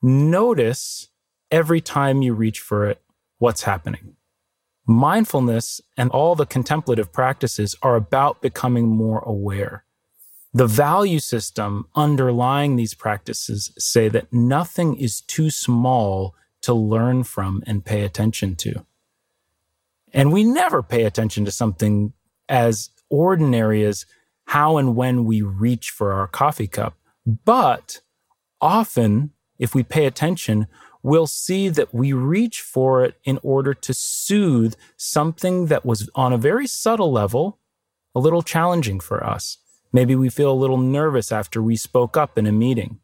notice every time you reach for it what's happening. Mindfulness and all the contemplative practices are about becoming more aware. The value system underlying these practices say that nothing is too small to learn from and pay attention to. And we never pay attention to something as ordinary as how and when we reach for our coffee cup. But often, if we pay attention, we'll see that we reach for it in order to soothe something that was on a very subtle level, a little challenging for us. Maybe we feel a little nervous after we spoke up in a meeting.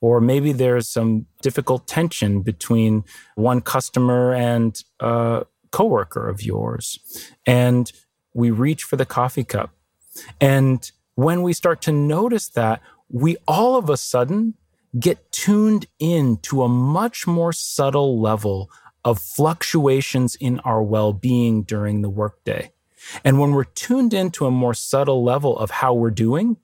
Or maybe there's some difficult tension between one customer and a coworker of yours. And we reach for the coffee cup. And when we start to notice that, we all of a sudden get tuned in to a much more subtle level of fluctuations in our well-being during the workday. And when we're tuned into a more subtle level of how we're doing,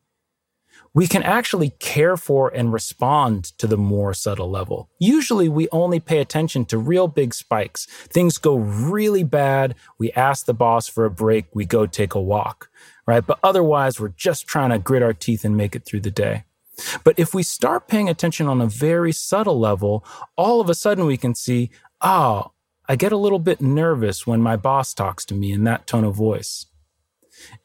we can actually care for and respond to the more subtle level. Usually we only pay attention to real big spikes. Things go really bad. We ask the boss for a break. We go take a walk, right? But otherwise we're just trying to grit our teeth and make it through the day. But if we start paying attention on a very subtle level, all of a sudden we can see, oh, I get a little bit nervous when my boss talks to me in that tone of voice.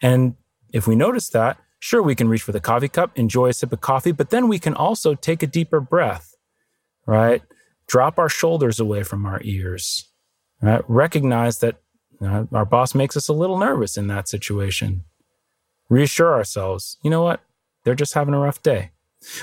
And if we notice that, sure, we can reach for the coffee cup, enjoy a sip of coffee, but then we can also take a deeper breath, right? Drop our shoulders away from our ears, right? Recognize that our boss makes us a little nervous in that situation. Reassure ourselves, you know what? They're just having a rough day.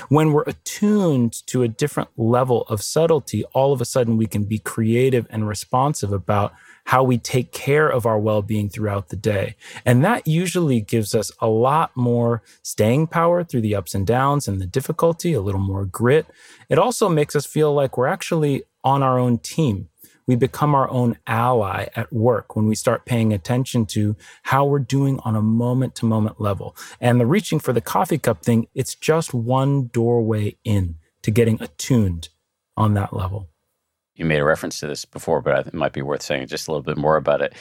When we're attuned to a different level of subtlety, all of a sudden we can be creative and responsive about how we take care of our well being throughout the day. And that usually gives us a lot more staying power through the ups and downs and the difficulty, a little more grit. It also makes us feel like we're actually on our own team we become our own ally at work when we start paying attention to how we're doing on a moment to moment level. And the reaching for the coffee cup thing, it's just one doorway in to getting attuned on that level. You made a reference to this before, but it might be worth saying just a little bit more about it.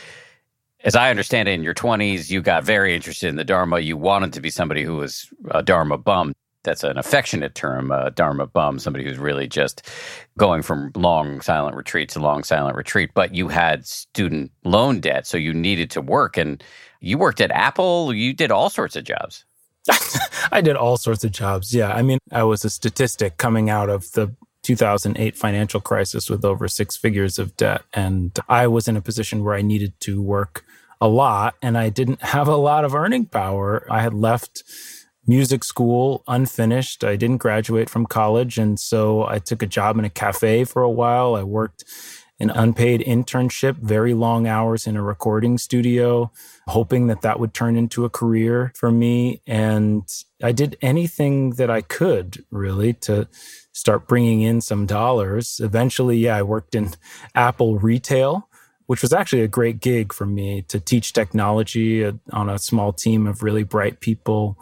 As I understand it, in your 20s, you got very interested in the Dharma. You wanted to be somebody who was a Dharma bum that's an affectionate term, uh, Dharma bum, somebody who's really just going from long silent retreat to long silent retreat. But you had student loan debt, so you needed to work. And you worked at Apple, you did all sorts of jobs. I did all sorts of jobs. Yeah. I mean, I was a statistic coming out of the 2008 financial crisis with over six figures of debt. And I was in a position where I needed to work a lot and I didn't have a lot of earning power. I had left music school unfinished. I didn't graduate from college. And so I took a job in a cafe for a while. I worked an unpaid internship, very long hours in a recording studio, hoping that that would turn into a career for me. And I did anything that I could really to start bringing in some dollars. Eventually, yeah, I worked in Apple retail, which was actually a great gig for me to teach technology uh, on a small team of really bright people.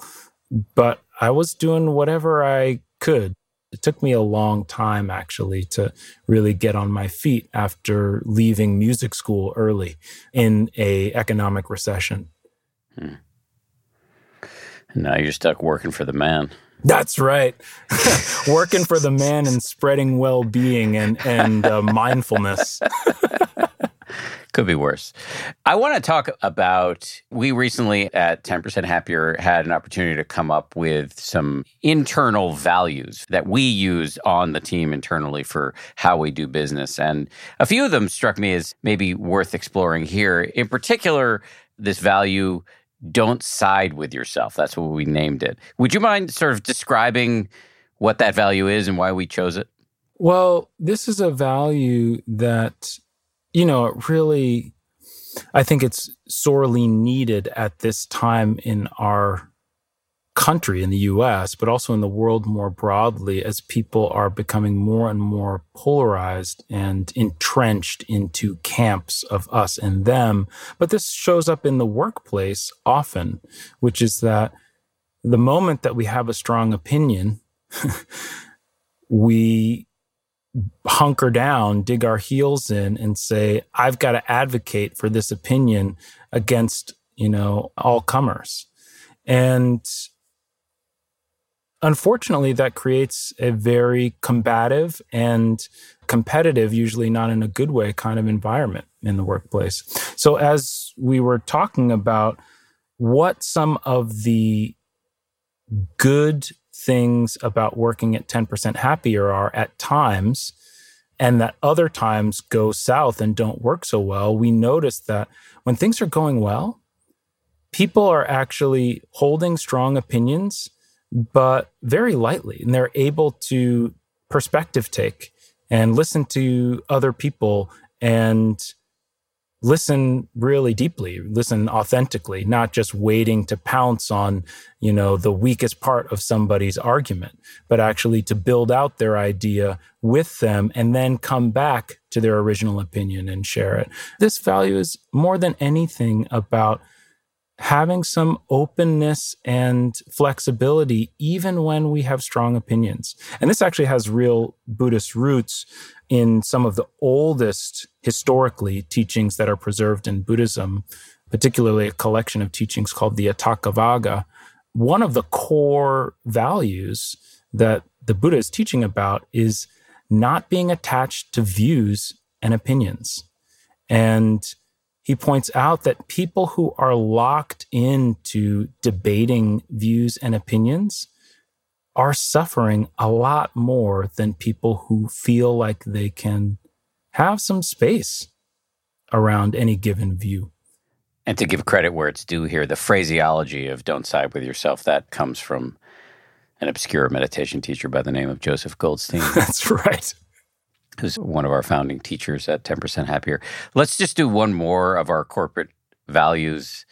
But I was doing whatever I could it took me a long time actually to really get on my feet after leaving music school early in a economic recession. Hmm. Now you're stuck working for the man. That's right. working for the man and spreading well-being and and uh, mindfulness. Could be worse. I want to talk about. We recently at 10% Happier had an opportunity to come up with some internal values that we use on the team internally for how we do business. And a few of them struck me as maybe worth exploring here. In particular, this value don't side with yourself. That's what we named it. Would you mind sort of describing what that value is and why we chose it? Well, this is a value that you know, really, I think it's sorely needed at this time in our country, in the US, but also in the world more broadly, as people are becoming more and more polarized and entrenched into camps of us and them. But this shows up in the workplace often, which is that the moment that we have a strong opinion, we hunker down, dig our heels in, and say, I've got to advocate for this opinion against, you know, all comers. And unfortunately, that creates a very combative and competitive, usually not in a good way, kind of environment in the workplace. So, as we were talking about what some of the good things about working at 10% happier are at times and that other times go south and don't work so well, we notice that when things are going well, people are actually holding strong opinions, but very lightly. And they're able to perspective take and listen to other people and listen really deeply, listen authentically, not just waiting to pounce on, you know, the weakest part of somebody's argument, but actually to build out their idea with them and then come back to their original opinion and share it. This value is more than anything about having some openness and flexibility even when we have strong opinions. And this actually has real Buddhist roots in some of the oldest historically teachings that are preserved in Buddhism, particularly a collection of teachings called the Atthakavagga. One of the core values that the Buddha is teaching about is not being attached to views and opinions. And he points out that people who are locked into debating views and opinions are suffering a lot more than people who feel like they can have some space around any given view. And to give credit where it's due here, the phraseology of don't side with yourself, that comes from an obscure meditation teacher by the name of Joseph Goldstein. That's right. Who's one of our founding teachers at 10% Happier. Let's just do one more of our corporate values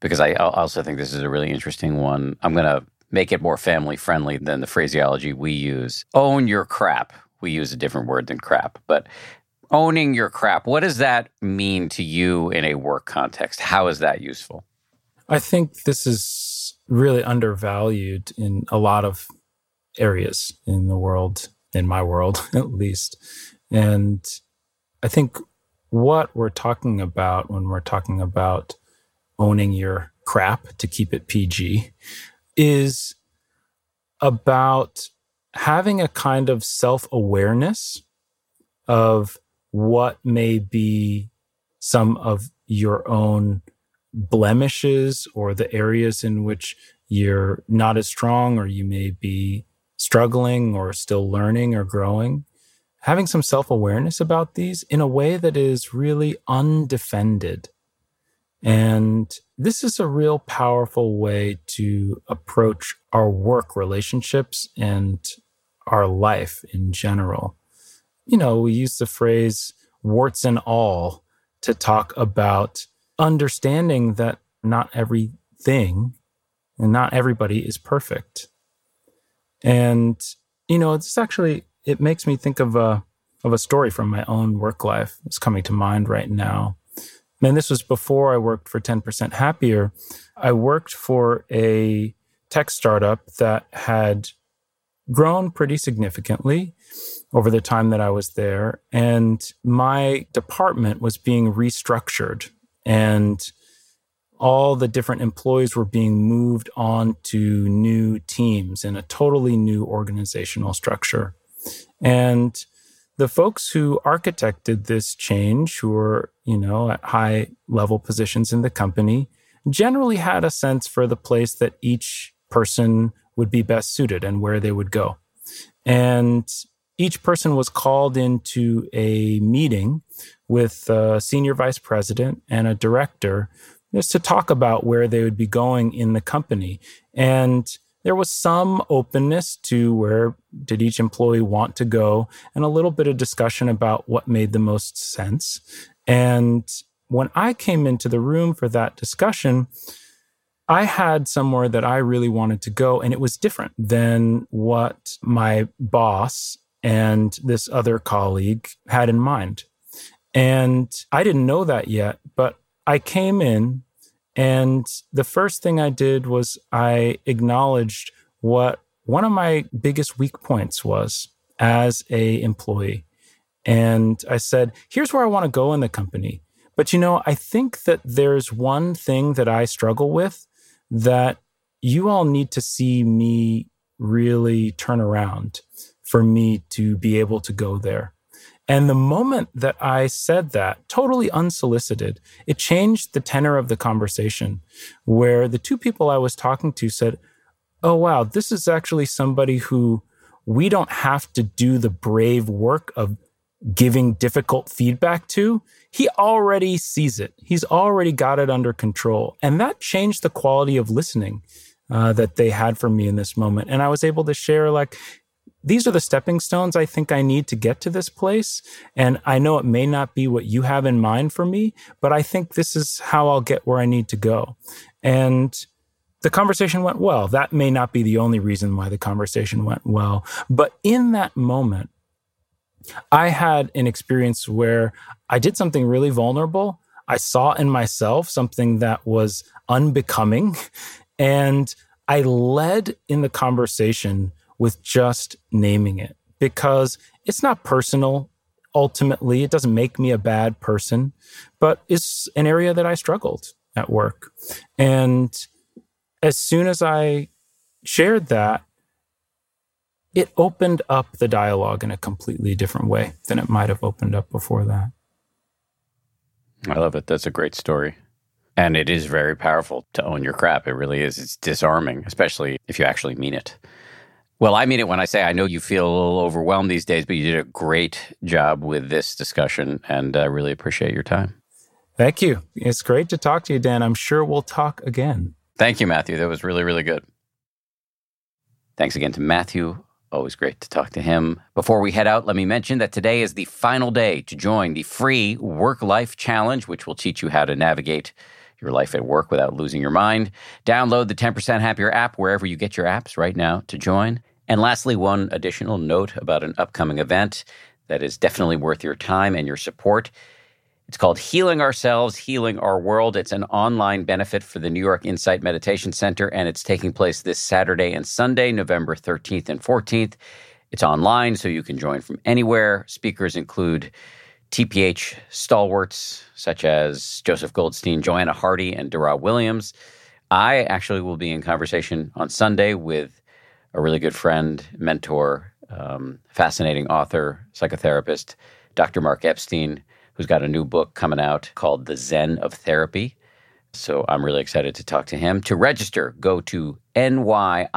because I also think this is a really interesting one. I'm going to make it more family friendly than the phraseology we use. Own your crap. We use a different word than crap, but owning your crap, what does that mean to you in a work context? How is that useful? I think this is really undervalued in a lot of areas in the world, in my world at least. And I think what we're talking about when we're talking about owning your crap to keep it PG is about having a kind of self awareness of what may be some of your own blemishes or the areas in which you're not as strong or you may be struggling or still learning or growing. Having some self awareness about these in a way that is really undefended and this is a real powerful way to approach our work relationships and our life in general. You know, we use the phrase warts and all, to talk about understanding that not everything and not everybody is perfect. And, you know, it's actually, it makes me think of a, of a story from my own work life. It's coming to mind right now. And this was before I worked for 10% Happier. I worked for a tech startup that had grown pretty significantly over the time that I was there. And my department was being restructured. And all the different employees were being moved on to new teams in a totally new organizational structure. And the folks who architected this change, who were, you know, at high level positions in the company, generally had a sense for the place that each person would be best suited and where they would go. And each person was called into a meeting with a senior vice president and a director just to talk about where they would be going in the company. And there was some openness to where did each employee want to go and a little bit of discussion about what made the most sense. And when I came into the room for that discussion, I had somewhere that I really wanted to go, and it was different than what my boss and this other colleague had in mind. And I didn't know that yet, but I came in and the first thing I did was I acknowledged what one of my biggest weak points was as a employee. And I said, here's where I want to go in the company. But you know, I think that there's one thing that I struggle with that you all need to see me really turn around for me to be able to go there. And the moment that I said that, totally unsolicited, it changed the tenor of the conversation where the two people I was talking to said, Oh, wow, this is actually somebody who we don't have to do the brave work of giving difficult feedback to. He already sees it. He's already got it under control. And that changed the quality of listening uh, that they had for me in this moment. And I was able to share, like, these are the stepping stones I think I need to get to this place. And I know it may not be what you have in mind for me, but I think this is how I'll get where I need to go. And the conversation went well. That may not be the only reason why the conversation went well. But in that moment, I had an experience where I did something really vulnerable. I saw in myself something that was unbecoming. And I led in the conversation with just naming it because it's not personal. Ultimately, it doesn't make me a bad person, but it's an area that I struggled at work. And as soon as I shared that, it opened up the dialogue in a completely different way than it might have opened up before that. I love it. That's a great story. And it is very powerful to own your crap. It really is. It's disarming, especially if you actually mean it. Well, I mean it when I say I know you feel a little overwhelmed these days, but you did a great job with this discussion, and I really appreciate your time. Thank you. It's great to talk to you, Dan. I'm sure we'll talk again. Thank you, Matthew. That was really, really good. Thanks again to Matthew. Always great to talk to him. Before we head out, let me mention that today is the final day to join the free Work Life Challenge, which will teach you how to navigate your life at work without losing your mind. Download the 10% Happier app wherever you get your apps right now to join. And lastly, one additional note about an upcoming event that is definitely worth your time and your support. It's called Healing Ourselves, Healing Our World. It's an online benefit for the New York Insight Meditation Center, and it's taking place this Saturday and Sunday, November 13th and 14th. It's online, so you can join from anywhere. Speakers include TPH stalwarts such as Joseph Goldstein, Joanna Hardy, and Dara Williams. I actually will be in conversation on Sunday with a really good friend, mentor, um, fascinating author, psychotherapist, Dr. Mark Epstein, who's got a new book coming out called The Zen of Therapy. So I'm really excited to talk to him. To register, go to nyimc.org.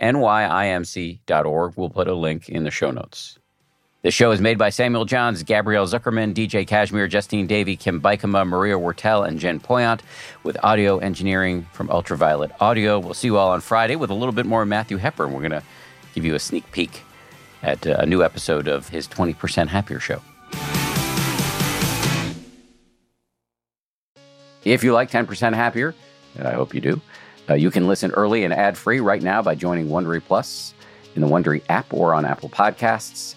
nyimc.org. We'll put a link in the show notes. The show is made by Samuel Johns, Gabrielle Zuckerman, DJ Kashmir, Justine Davey, Kim Bikama, Maria Wurttele, and Jen Poyant, with audio engineering from Ultraviolet Audio. We'll see you all on Friday with a little bit more Matthew Hepburn. We're going to give you a sneak peek at uh, a new episode of his 20% Happier show. If you like 10% Happier, and I hope you do, uh, you can listen early and ad free right now by joining Wondery Plus in the Wondery app or on Apple Podcasts.